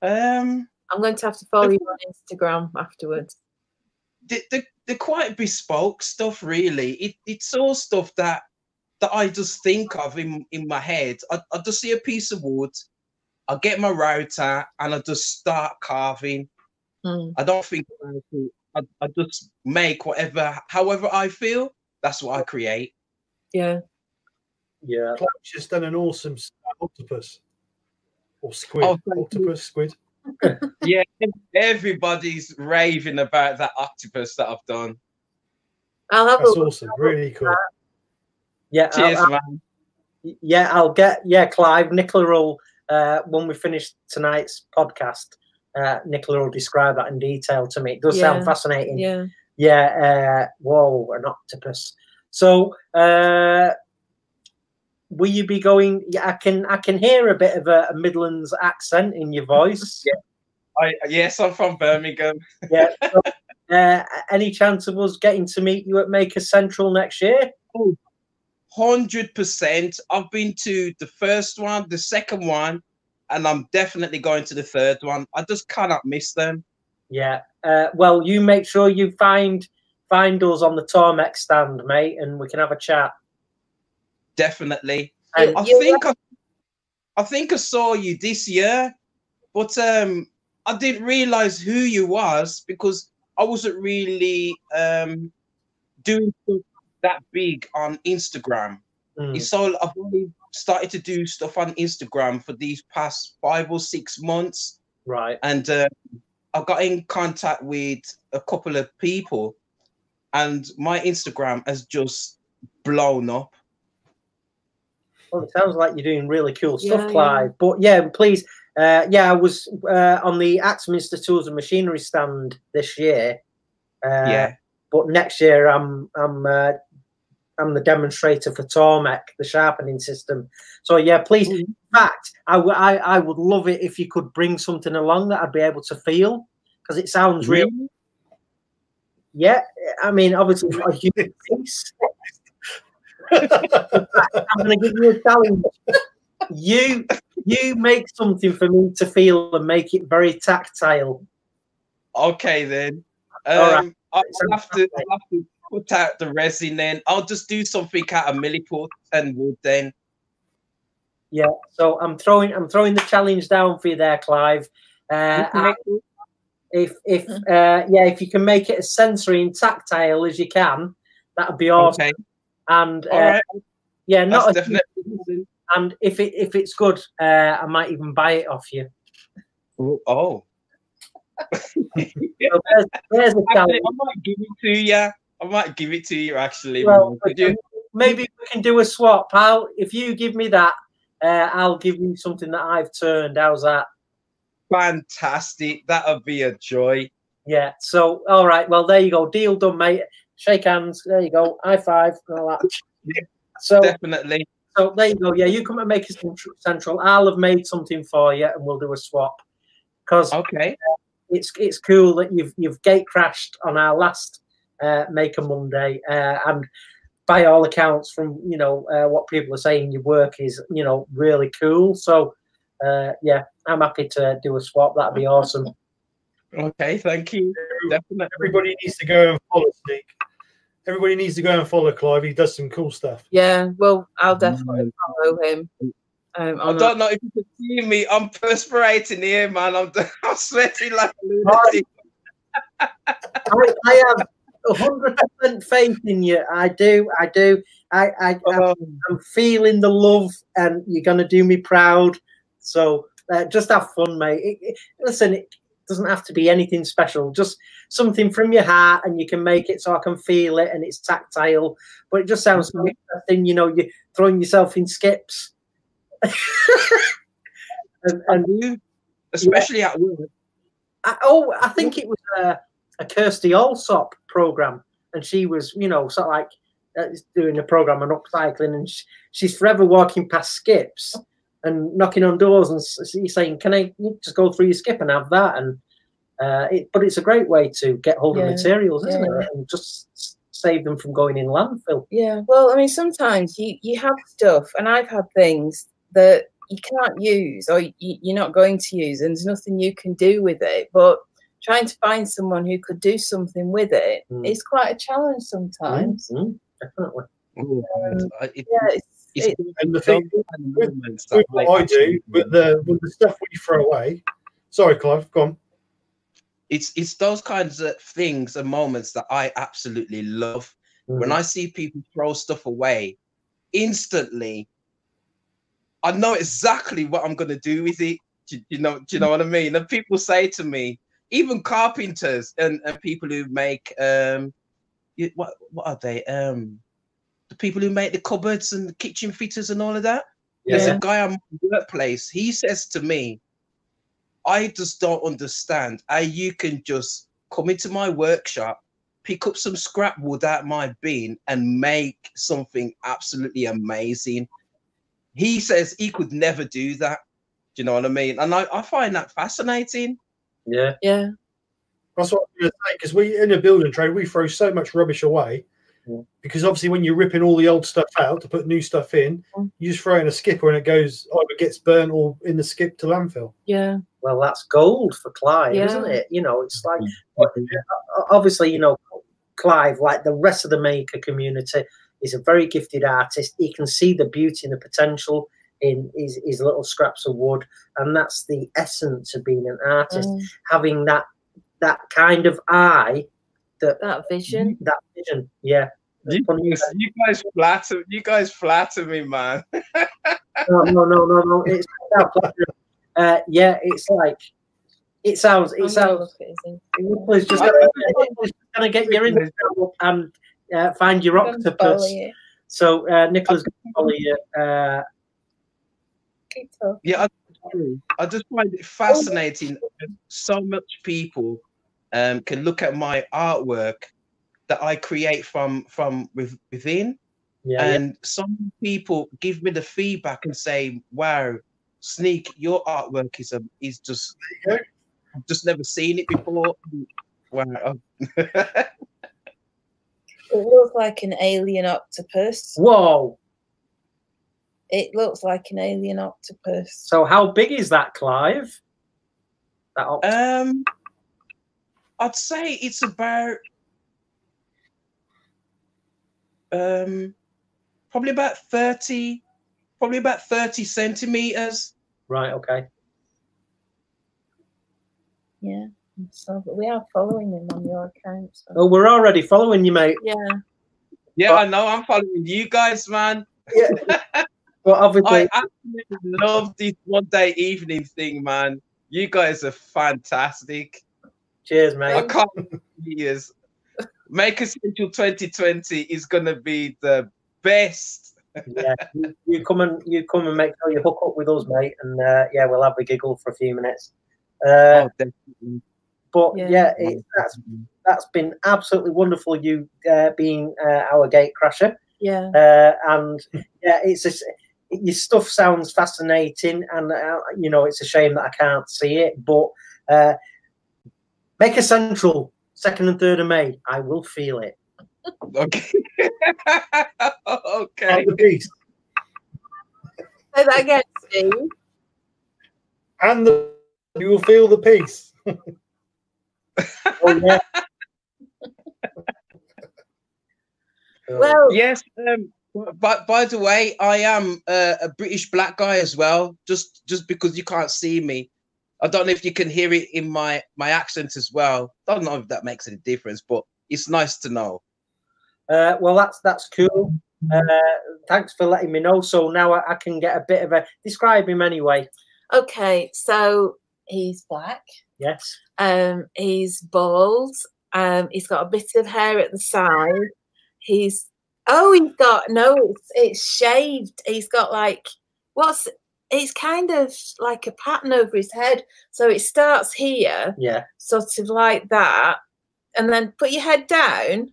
Um, I'm going to have to follow you on Instagram afterwards. they, they, they're quite bespoke stuff really it, it's all stuff that that i just think of in, in my head I, I just see a piece of wood i get my router and i just start carving Hmm. i don't think about it. I, I just make whatever however i feel that's what i create Yeah. Yeah. Clive's just done an awesome octopus or squid. Oh, thank you. octopus, squid. *laughs* yeah everybody's raving about that octopus that i've done I'll have a That's look. awesome. Really cool. Yeah. cheers I'll, man I'll- yeah, I'll get yeah, Clive. Nicola will uh, when we finish tonight's podcast. Uh, Nicola will describe that in detail to me. It does Yeah. sound fascinating. Yeah. Yeah. Uh, whoa, an octopus. So, uh, will you be going? Yeah, I can. I can hear a bit of a, a Midlands accent in your voice. *laughs* yeah. I, yes i'm from birmingham *laughs* yeah. so, uh, any chance of us getting to meet you at Maker Central next year? hundred percent. I've been to the first one, the second one, and I'm definitely going to the third one. I just cannot miss them. Yeah. Uh, well, you make sure you find find us on the Tormek's stand, mate, and we can have a chat. Definitely. And I You- think I, I think I saw you this year, but um, I didn't realize who you was because I wasn't really um doing stuff that big on Instagram. Mm, It's all I've only started to do stuff on Instagram for these past five or six months. right. and uh, I got in contact with a couple of people, and my Instagram has just blown up. Well, it sounds like you're doing really cool stuff, Yeah, yeah. Clive. But yeah, please, uh, yeah, I was uh, on the Axminster Tools and Machinery stand this year. Uh, yeah. But next year, I'm I'm uh, I'm the demonstrator for Tormek, the sharpening system. So yeah, please. Mhm. In fact, I, w- I I would I would love it if you could bring something along that I'd be able to feel because it sounds real. Really? Yeah, I mean, obviously, it's not a huge piece. *laughs* I'm going to give you a challenge. You you make something for me to feel and make it very tactile. Okay then. Um, All right. I'll have to I'll have to put out the resin then. I'll just do something out of milliput and wood then. Yeah. So I'm throwing I'm throwing the challenge down for you there, Clive. Uh, Okay. if if uh, yeah, if you can make it as sensory and tactile as you can, that would be awesome. Okay. And uh, All right. yeah, That's not a- definitely. and if it if it's good, uh, I might even buy it off you. Oh. *laughs* So there's, there's a Actually, challenge. I might give it to you. I might give it to you actually. Well, Could you? maybe we can do a swap, pal. If you give me that, uh, I'll give you something that I've turned. How's that? Fantastic. That'll be a joy. Yeah. So, all right. Well, there you go. Deal done, mate. Shake hands. There you go. High five. and All that. Yeah. So, Definitely. so there you go. Yeah, you come and make us central. I'll have made something for you, and we'll do a swap. Because Okay. it's it's cool that you've you've gate crashed on our last uh, Maker Monday, uh, and by all accounts, from you know uh, what people are saying, your work is you know really cool. So uh, yeah, I'm happy to do a swap. That'd be awesome. Okay. Thank you. Definitely. Everybody needs to go and follow Sneak. Everybody needs to go and follow Clive. He does some cool stuff. Yeah, well, I'll definitely follow him. Um, I don't know if you can see me. I'm perspirating here, man. I'm, *laughs* I'm sweating like a lunatic. I, I have hundred percent faith in you. I do. I do. I, I I'm, Um, I'm feeling the love, and you're gonna do me proud. So uh, just have fun, mate. It, it- listen, it doesn't have to be anything special. Just something from your heart, and you can make it so I can feel it, and it's tactile. But it just sounds so interesting. You know, you're throwing yourself in skips. *laughs* and, and especially at work. I, oh, I think it was a, a Kirstie Allsopp program, and she was, you know, sort of like uh, doing a program on upcycling, and sh she's forever walking past skips and knocking on doors and s- s- saying, "Can I just go through your skip and have that?" And uh, it, but it's a great way to get hold Yeah, of materials, isn't yeah. it? And just save them from going in landfill. Yeah, well, I mean, sometimes you you have stuff, and I've had things that you can't use or you, you're not going to use, and there's nothing you can do with it. But trying to find someone who could do something with it is Mm. quite a challenge sometimes. Mm, definitely. Um, It- Yeah, it's, it's it, And the thing kind of moments that with what I do, actually- with the with the stuff we throw away. Sorry, Clive, go on. it's it's those kinds of things and moments that I absolutely love. When Mm. I see people throw stuff away, instantly, I know exactly what I'm gonna do with it. Do, you know? Do you know what I mean? And people say to me, even carpenters and, and people who make um, y- what what are they? Um, the people who make the cupboards and the kitchen fitters and all of that. There's a guy on my workplace. He says to me, I just don't understand how you can just come into my workshop, pick up some scrap wood out my bin, and make something absolutely amazing. He says he could never do that. Do you know what I mean? And I, I find that fascinating. yeah. yeah, That's what I'm going to say because we in a building trade we throw so much rubbish away Yeah. Because obviously when you're ripping all the old stuff out to put new stuff in, Mm. you just throw it in a skipper and it goes either gets burnt or in the skip to landfill. yeah, Well, that's gold for Clive, Yeah. isn't it? You know, it's like obviously, you know, Clive, like the rest of the maker community, is a very gifted artist. He can see the beauty and the potential in his, his little scraps of wood, and that's the essence of being an artist. mm, Having that that kind of eye, that that vision. that vision. Yeah. You guys, you guys flatter, you guys flatter me, man. *laughs* No, no, no, no, no. It's. Uh, yeah, it's like it sounds. I'm It gonna sounds. look at just gonna, Nicola's just gonna get your Instagram up and uh, find your octopus. you. So uh, Nicola's gonna follow you. Uh, Yeah, I, I just find it fascinating. So much people um, can look at my artwork that I create from from with, within, Yeah, yeah. and some people give me the feedback and say, "Wow, Sneak, your artwork is a is just I've just never seen it before." Wow. *laughs* It looks like an alien octopus. Whoa. It looks like an alien octopus. So how big is that, Clive? That op- um, I'd say it's about um probably about 30 probably about 30 centimeters right, okay. Yeah. So we are following him on your account. So. Oh, we're already following you, mate. Yeah. yeah Oh. i know i'm following you guys man Yeah. *laughs* But obviously, i absolutely love this one day evening thing man you guys are fantastic cheers, mate. i can't years Maker Central 2020 is gonna be the best yeah, you, you come and you come and make sure you hook up with us, mate, and uh, yeah, we'll have a giggle for a few minutes. Uh, oh, but Yeah. yeah, it, that's that's been absolutely wonderful. You uh, being uh, our gate crasher, Yeah. uh, and yeah, it's just, your stuff sounds fascinating, and uh, you know it's a shame that I can't see it. But uh, Maker Central second and third of May, I will feel it. okay *laughs* okay And the beast. Say that again, Steve. And the you will feel the peace. *laughs* Oh, yeah. *laughs* Well, Yes. Um, but by the way, I am uh, a British black guy as well. Just just because you can't see me, I don't know if you can hear it in my my accent as well. I Don't know if that makes any difference, but it's nice to know. Uh, well, that's that's cool. Uh, thanks for letting me know. So now I, I can get a bit of a describe him anyway. okay. So he's black. Yes. Um, he's bald. Um, he's got a bit of hair at the side. He's oh, he's got no, it's, it's shaved. He's got like what's it's kind of like a pattern over his head. So it starts here, Yeah. sort of like that, and then put your head down.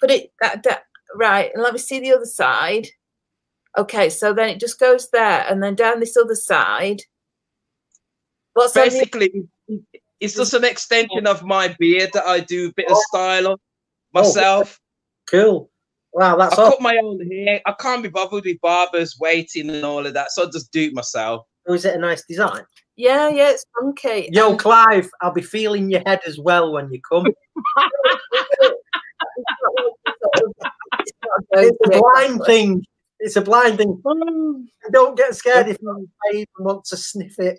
Put it that, that right, and let me see the other side. Okay, so then it just goes there, and then down this other side. What's on the Basically, it's just an extension of my beard that I do a bit of style on oh. myself. Cool. Wow, that's I that's cut my own hair. I can't be bothered with barbers waiting and all of that, so I just do it myself. Oh, Is it a nice design? Yeah, yeah, it's funky. Yo, And Clive, I'll be feeling your head as well when you come. *laughs* it's a It's a joke, blind thing. It's a blind thing. Oh. Don't get scared if I even want to sniff it.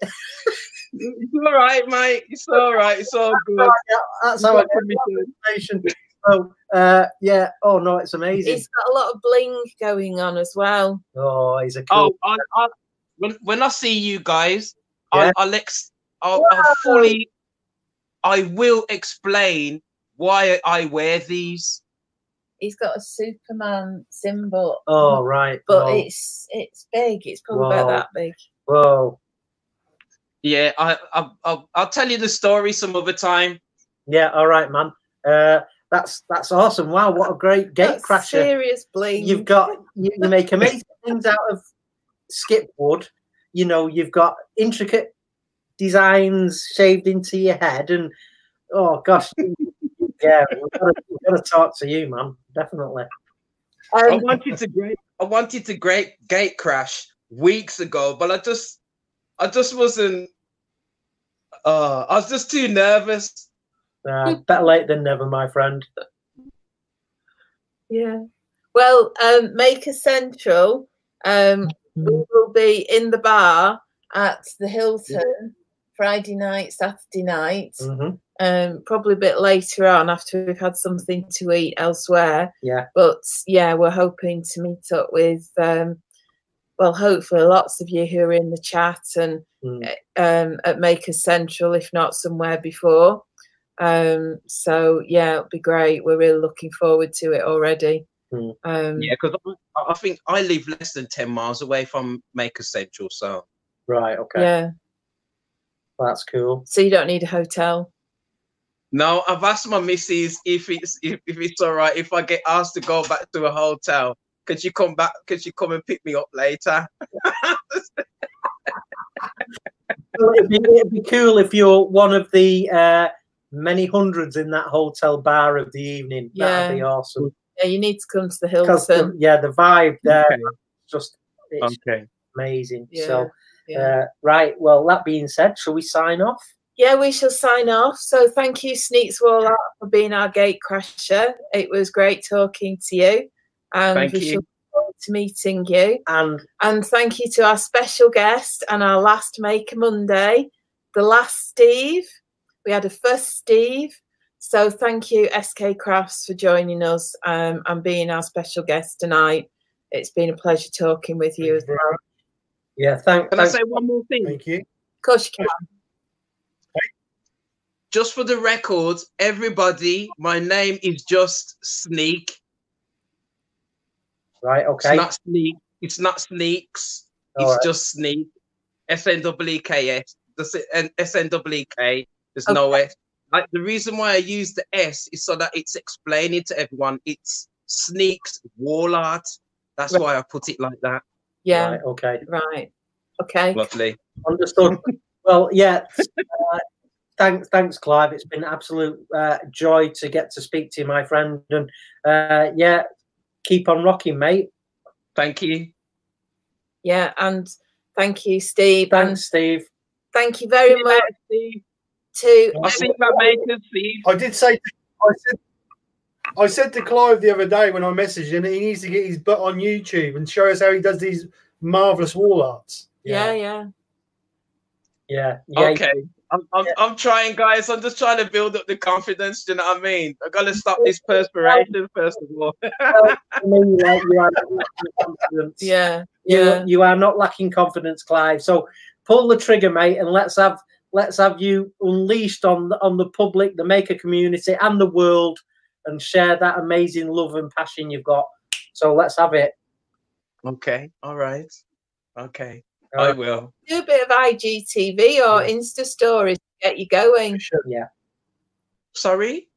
It's all right, mate. It's all right. It's all good. That's how I You've got get permission. information. So, uh, yeah. Oh no, it's amazing. It's got a lot of bling going on as well. Oh, he's a cool. Oh, I, I, when, when I see you guys, Yeah. I'll, I'll, ex- I'll, I'll fully, I will explain why I wear these. He's got a Superman symbol. Oh, right. but Whoa. it's it's big. It's probably about that big. Whoa. Yeah, I, I, I'll, I'll tell you the story some other time. Yeah. All right, man. Uh, that's that's awesome. Wow, what a great gate That's crasher. serious bling. You've got you, you make amazing *laughs* things out of skip wood. You know, you've got intricate designs shaved into your head, and oh gosh, *laughs* yeah, we've got, to, we've got to talk to you, man. Definitely. I Um, wanted to great, I wanted to great gate crash weeks ago, but I just, I just wasn't. Uh, I was just too nervous. Uh, better late than never, my friend. yeah. Well, um, Maker Central. Um, we will be in the bar at the Hilton Friday night, Saturday night. hmm um, probably a bit later on after we've had something to eat elsewhere. Yeah. But yeah, we're hoping to meet up with, um, well, hopefully lots of you who are in the chat and Mm. um, at Maker Central, if not somewhere before. Um, so yeah, it'll be great. We're really looking forward to it already. Hmm. Um, Yeah, because I, I think I live less than ten miles away from Maker Central, so Right. Okay. yeah. That's cool. So you don't need a hotel. no, I've asked my missus if it's if, if it's all right if I get asked to go back to a hotel. Could you come back? Could you come and pick me up later? *laughs* It'd, be, it'd be cool if you're one of the uh, many hundreds in that hotel bar of the evening. That'd be awesome. Yeah, you need to come to the Because Hilton. yeah, the vibe there Okay. just it's Okay. amazing. Yeah, So yeah. uh, right. Well, that being said, shall we sign off? yeah, we shall sign off. So thank you, Sneaks Warlock, for being our gate crasher. It was great talking to you. And Thank we you. shall look forward to meeting you. And And thank you to our special guest and our last Maker Monday, the last Steve. We had a first Steve. So thank you, SK Crafts, for joining us um, and being our special guest tonight. It's been a pleasure talking with you as well. yeah, thank. Can I say one more thing? Thank you. Of course you can. Just for the record, everybody, my name is just Sneak. right. Okay. It's Okay. not Sneak. It's not Sneaks. All it's right. just Sneak. S N W E K S. That's it. And S N W E K. There's no S. Like the reason why I use the S is so that it's explaining to everyone it's Sneaks wall art. That's Right. why I put it like that. Yeah, Right, okay. right. Okay. Lovely. Understood. *laughs* well, yeah. Uh, thanks, thanks, Clive. It's been absolute uh, joy to get to speak to you, my friend. And uh, yeah, keep on rocking, mate. Thank you. Yeah, and thank you, Steve. And Thanks, Steve. thank you very See you much later, Steve. To I'll see you at Maker, Steve. I did say, I said, I said to Clive the other day when I messaged him, he needs to get his butt on YouTube and show us how he does these marvelous wall arts. yeah, yeah. Yeah. Yeah. Okay. I'm, I'm, I'm trying, guys. I'm just trying to build up the confidence. Do you know what I mean? I gotta stop this perspiration first of all. *laughs* I mean, like, you are not lacking confidence. Yeah, You, yeah. you are not lacking confidence, Clive. So pull the trigger, mate, and let's have let's have you unleashed on the, on the public, the maker community, and the world, and share that amazing love and passion you've got. So let's have it. okay. All right. Okay. All I will. Do a bit of IGTV or Insta stories to get you going. Yeah. Sorry.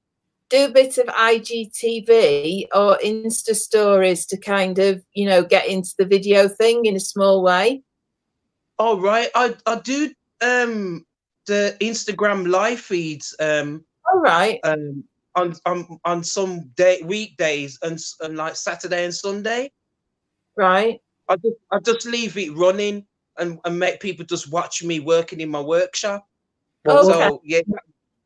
Do a bit of IGTV or Insta stories to kind of, you know, get into the video thing in a small way. All right. I I do um the Instagram live feeds um All right. um on on on some day weekdays and, and like Saturday and Sunday. Right. I just I just leave it running and, and make people just watch me working in my workshop. Well, Okay. So yeah,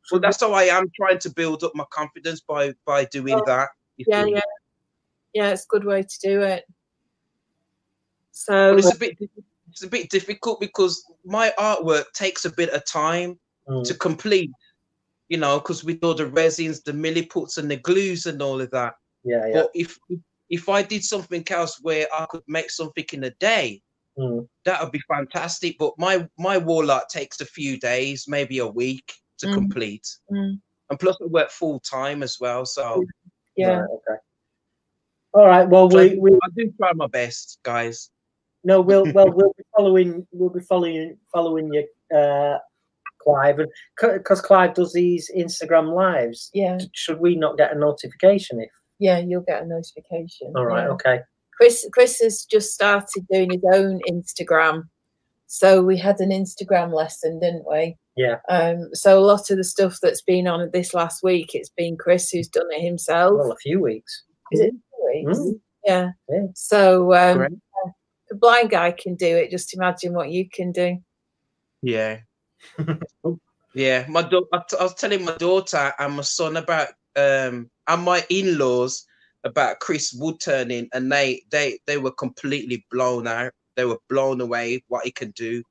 so that's how I am trying to build up my confidence by by doing Oh, that. Yeah, yeah. Yeah, it's a good way to do it. So it's a bit it's a bit difficult because my artwork takes a bit of time Mm. to complete. You know, because with all the resins, the milliputs, and the glues, and all of that. yeah, yeah. But if if I did something else where I could make something in a day, Mm. that would be fantastic. But my my wall art takes a few days, maybe a week to Mm. complete, Mm. and plus I work full time as well. So yeah. Right, okay. All right. Well, so we, we I do try my best, guys. No, we'll well we'll be following we'll be following following you, uh, Clive, and because Clive does these Instagram lives. Yeah. Should we not get a notification if? Yeah, you'll get a notification. All right. yeah. Okay. Chris Chris has just started doing his own Instagram. So we had an Instagram lesson, didn't we? Yeah. Um, so a lot of the stuff that's been on this last week, it's been Chris who's done it himself. Well, a few weeks. Is it two weeks? Mm. Yeah. Yeah. So um, Great. if a blind guy can do it. Just imagine what you can do. Yeah. *laughs* yeah. My da- I, t- I was telling my daughter and my son about um and my in-laws about Chris Wood turning and they they they were completely blown out. They were blown away what he can do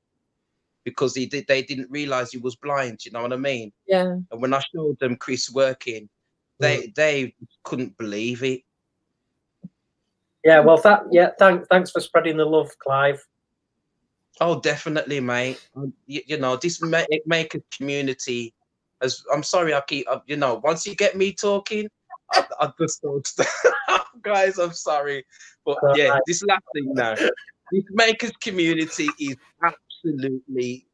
because he did they didn't realize he was blind, you know what I mean? Yeah. And when I showed them Chris working, they they couldn't believe it. Yeah. Well, that. Yeah. Thank. Thanks for spreading the love, Clive. Oh, definitely, mate. Um, You, you know, this ma- it make a community. As I'm sorry, I keep, uh, you know, once you get me talking, I, I just don't. *laughs* Guys, I'm sorry, but yeah, this last thing now. This makers community is absolutely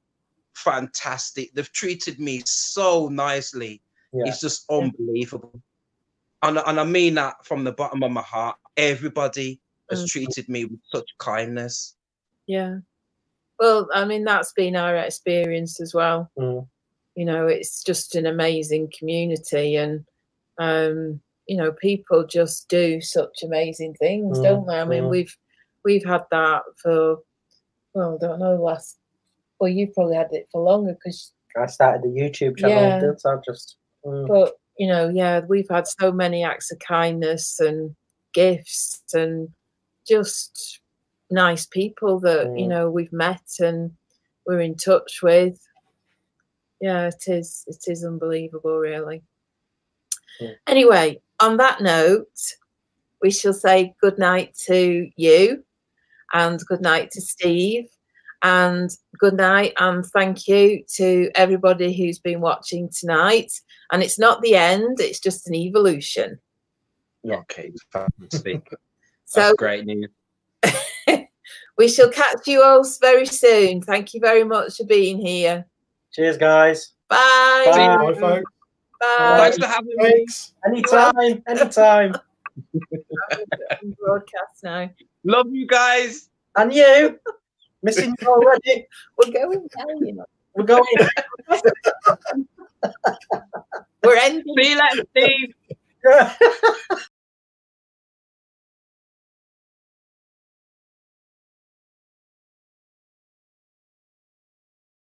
fantastic. They've treated me so nicely. Yeah. It's just unbelievable. And, and I mean that from the bottom of my heart. Everybody has Mm. treated me with such kindness. Yeah. Well, I mean, that's been our experience as well. Mm. You know, it's just an amazing community, and um, you know, people just do such amazing things, Mm, don't they? I mean, mm. we've we've had that for well, I don't know, last. Well, you've probably had it for longer because I started the YouTube channel. Yeah. didn't I just mm, but you know yeah we've had so many acts of kindness and gifts and just nice people that you Mm. know we've met and we're in touch with yeah it is it is unbelievable really Yeah. anyway on that note we shall say good night to you and good night to steve and good night and thank you to everybody who's been watching tonight and it's not the end it's just an evolution Okay, fantastic. *laughs* That's so great news. *laughs* we shall catch you all very soon thank you very much for being here cheers, guys. bye Bye. Bye, folks. bye, Thanks for having me. Anytime, *laughs* anytime. broadcast now Love you guys. And you, missing you already. we're going down you know We're going. we're ending See you later, Steve.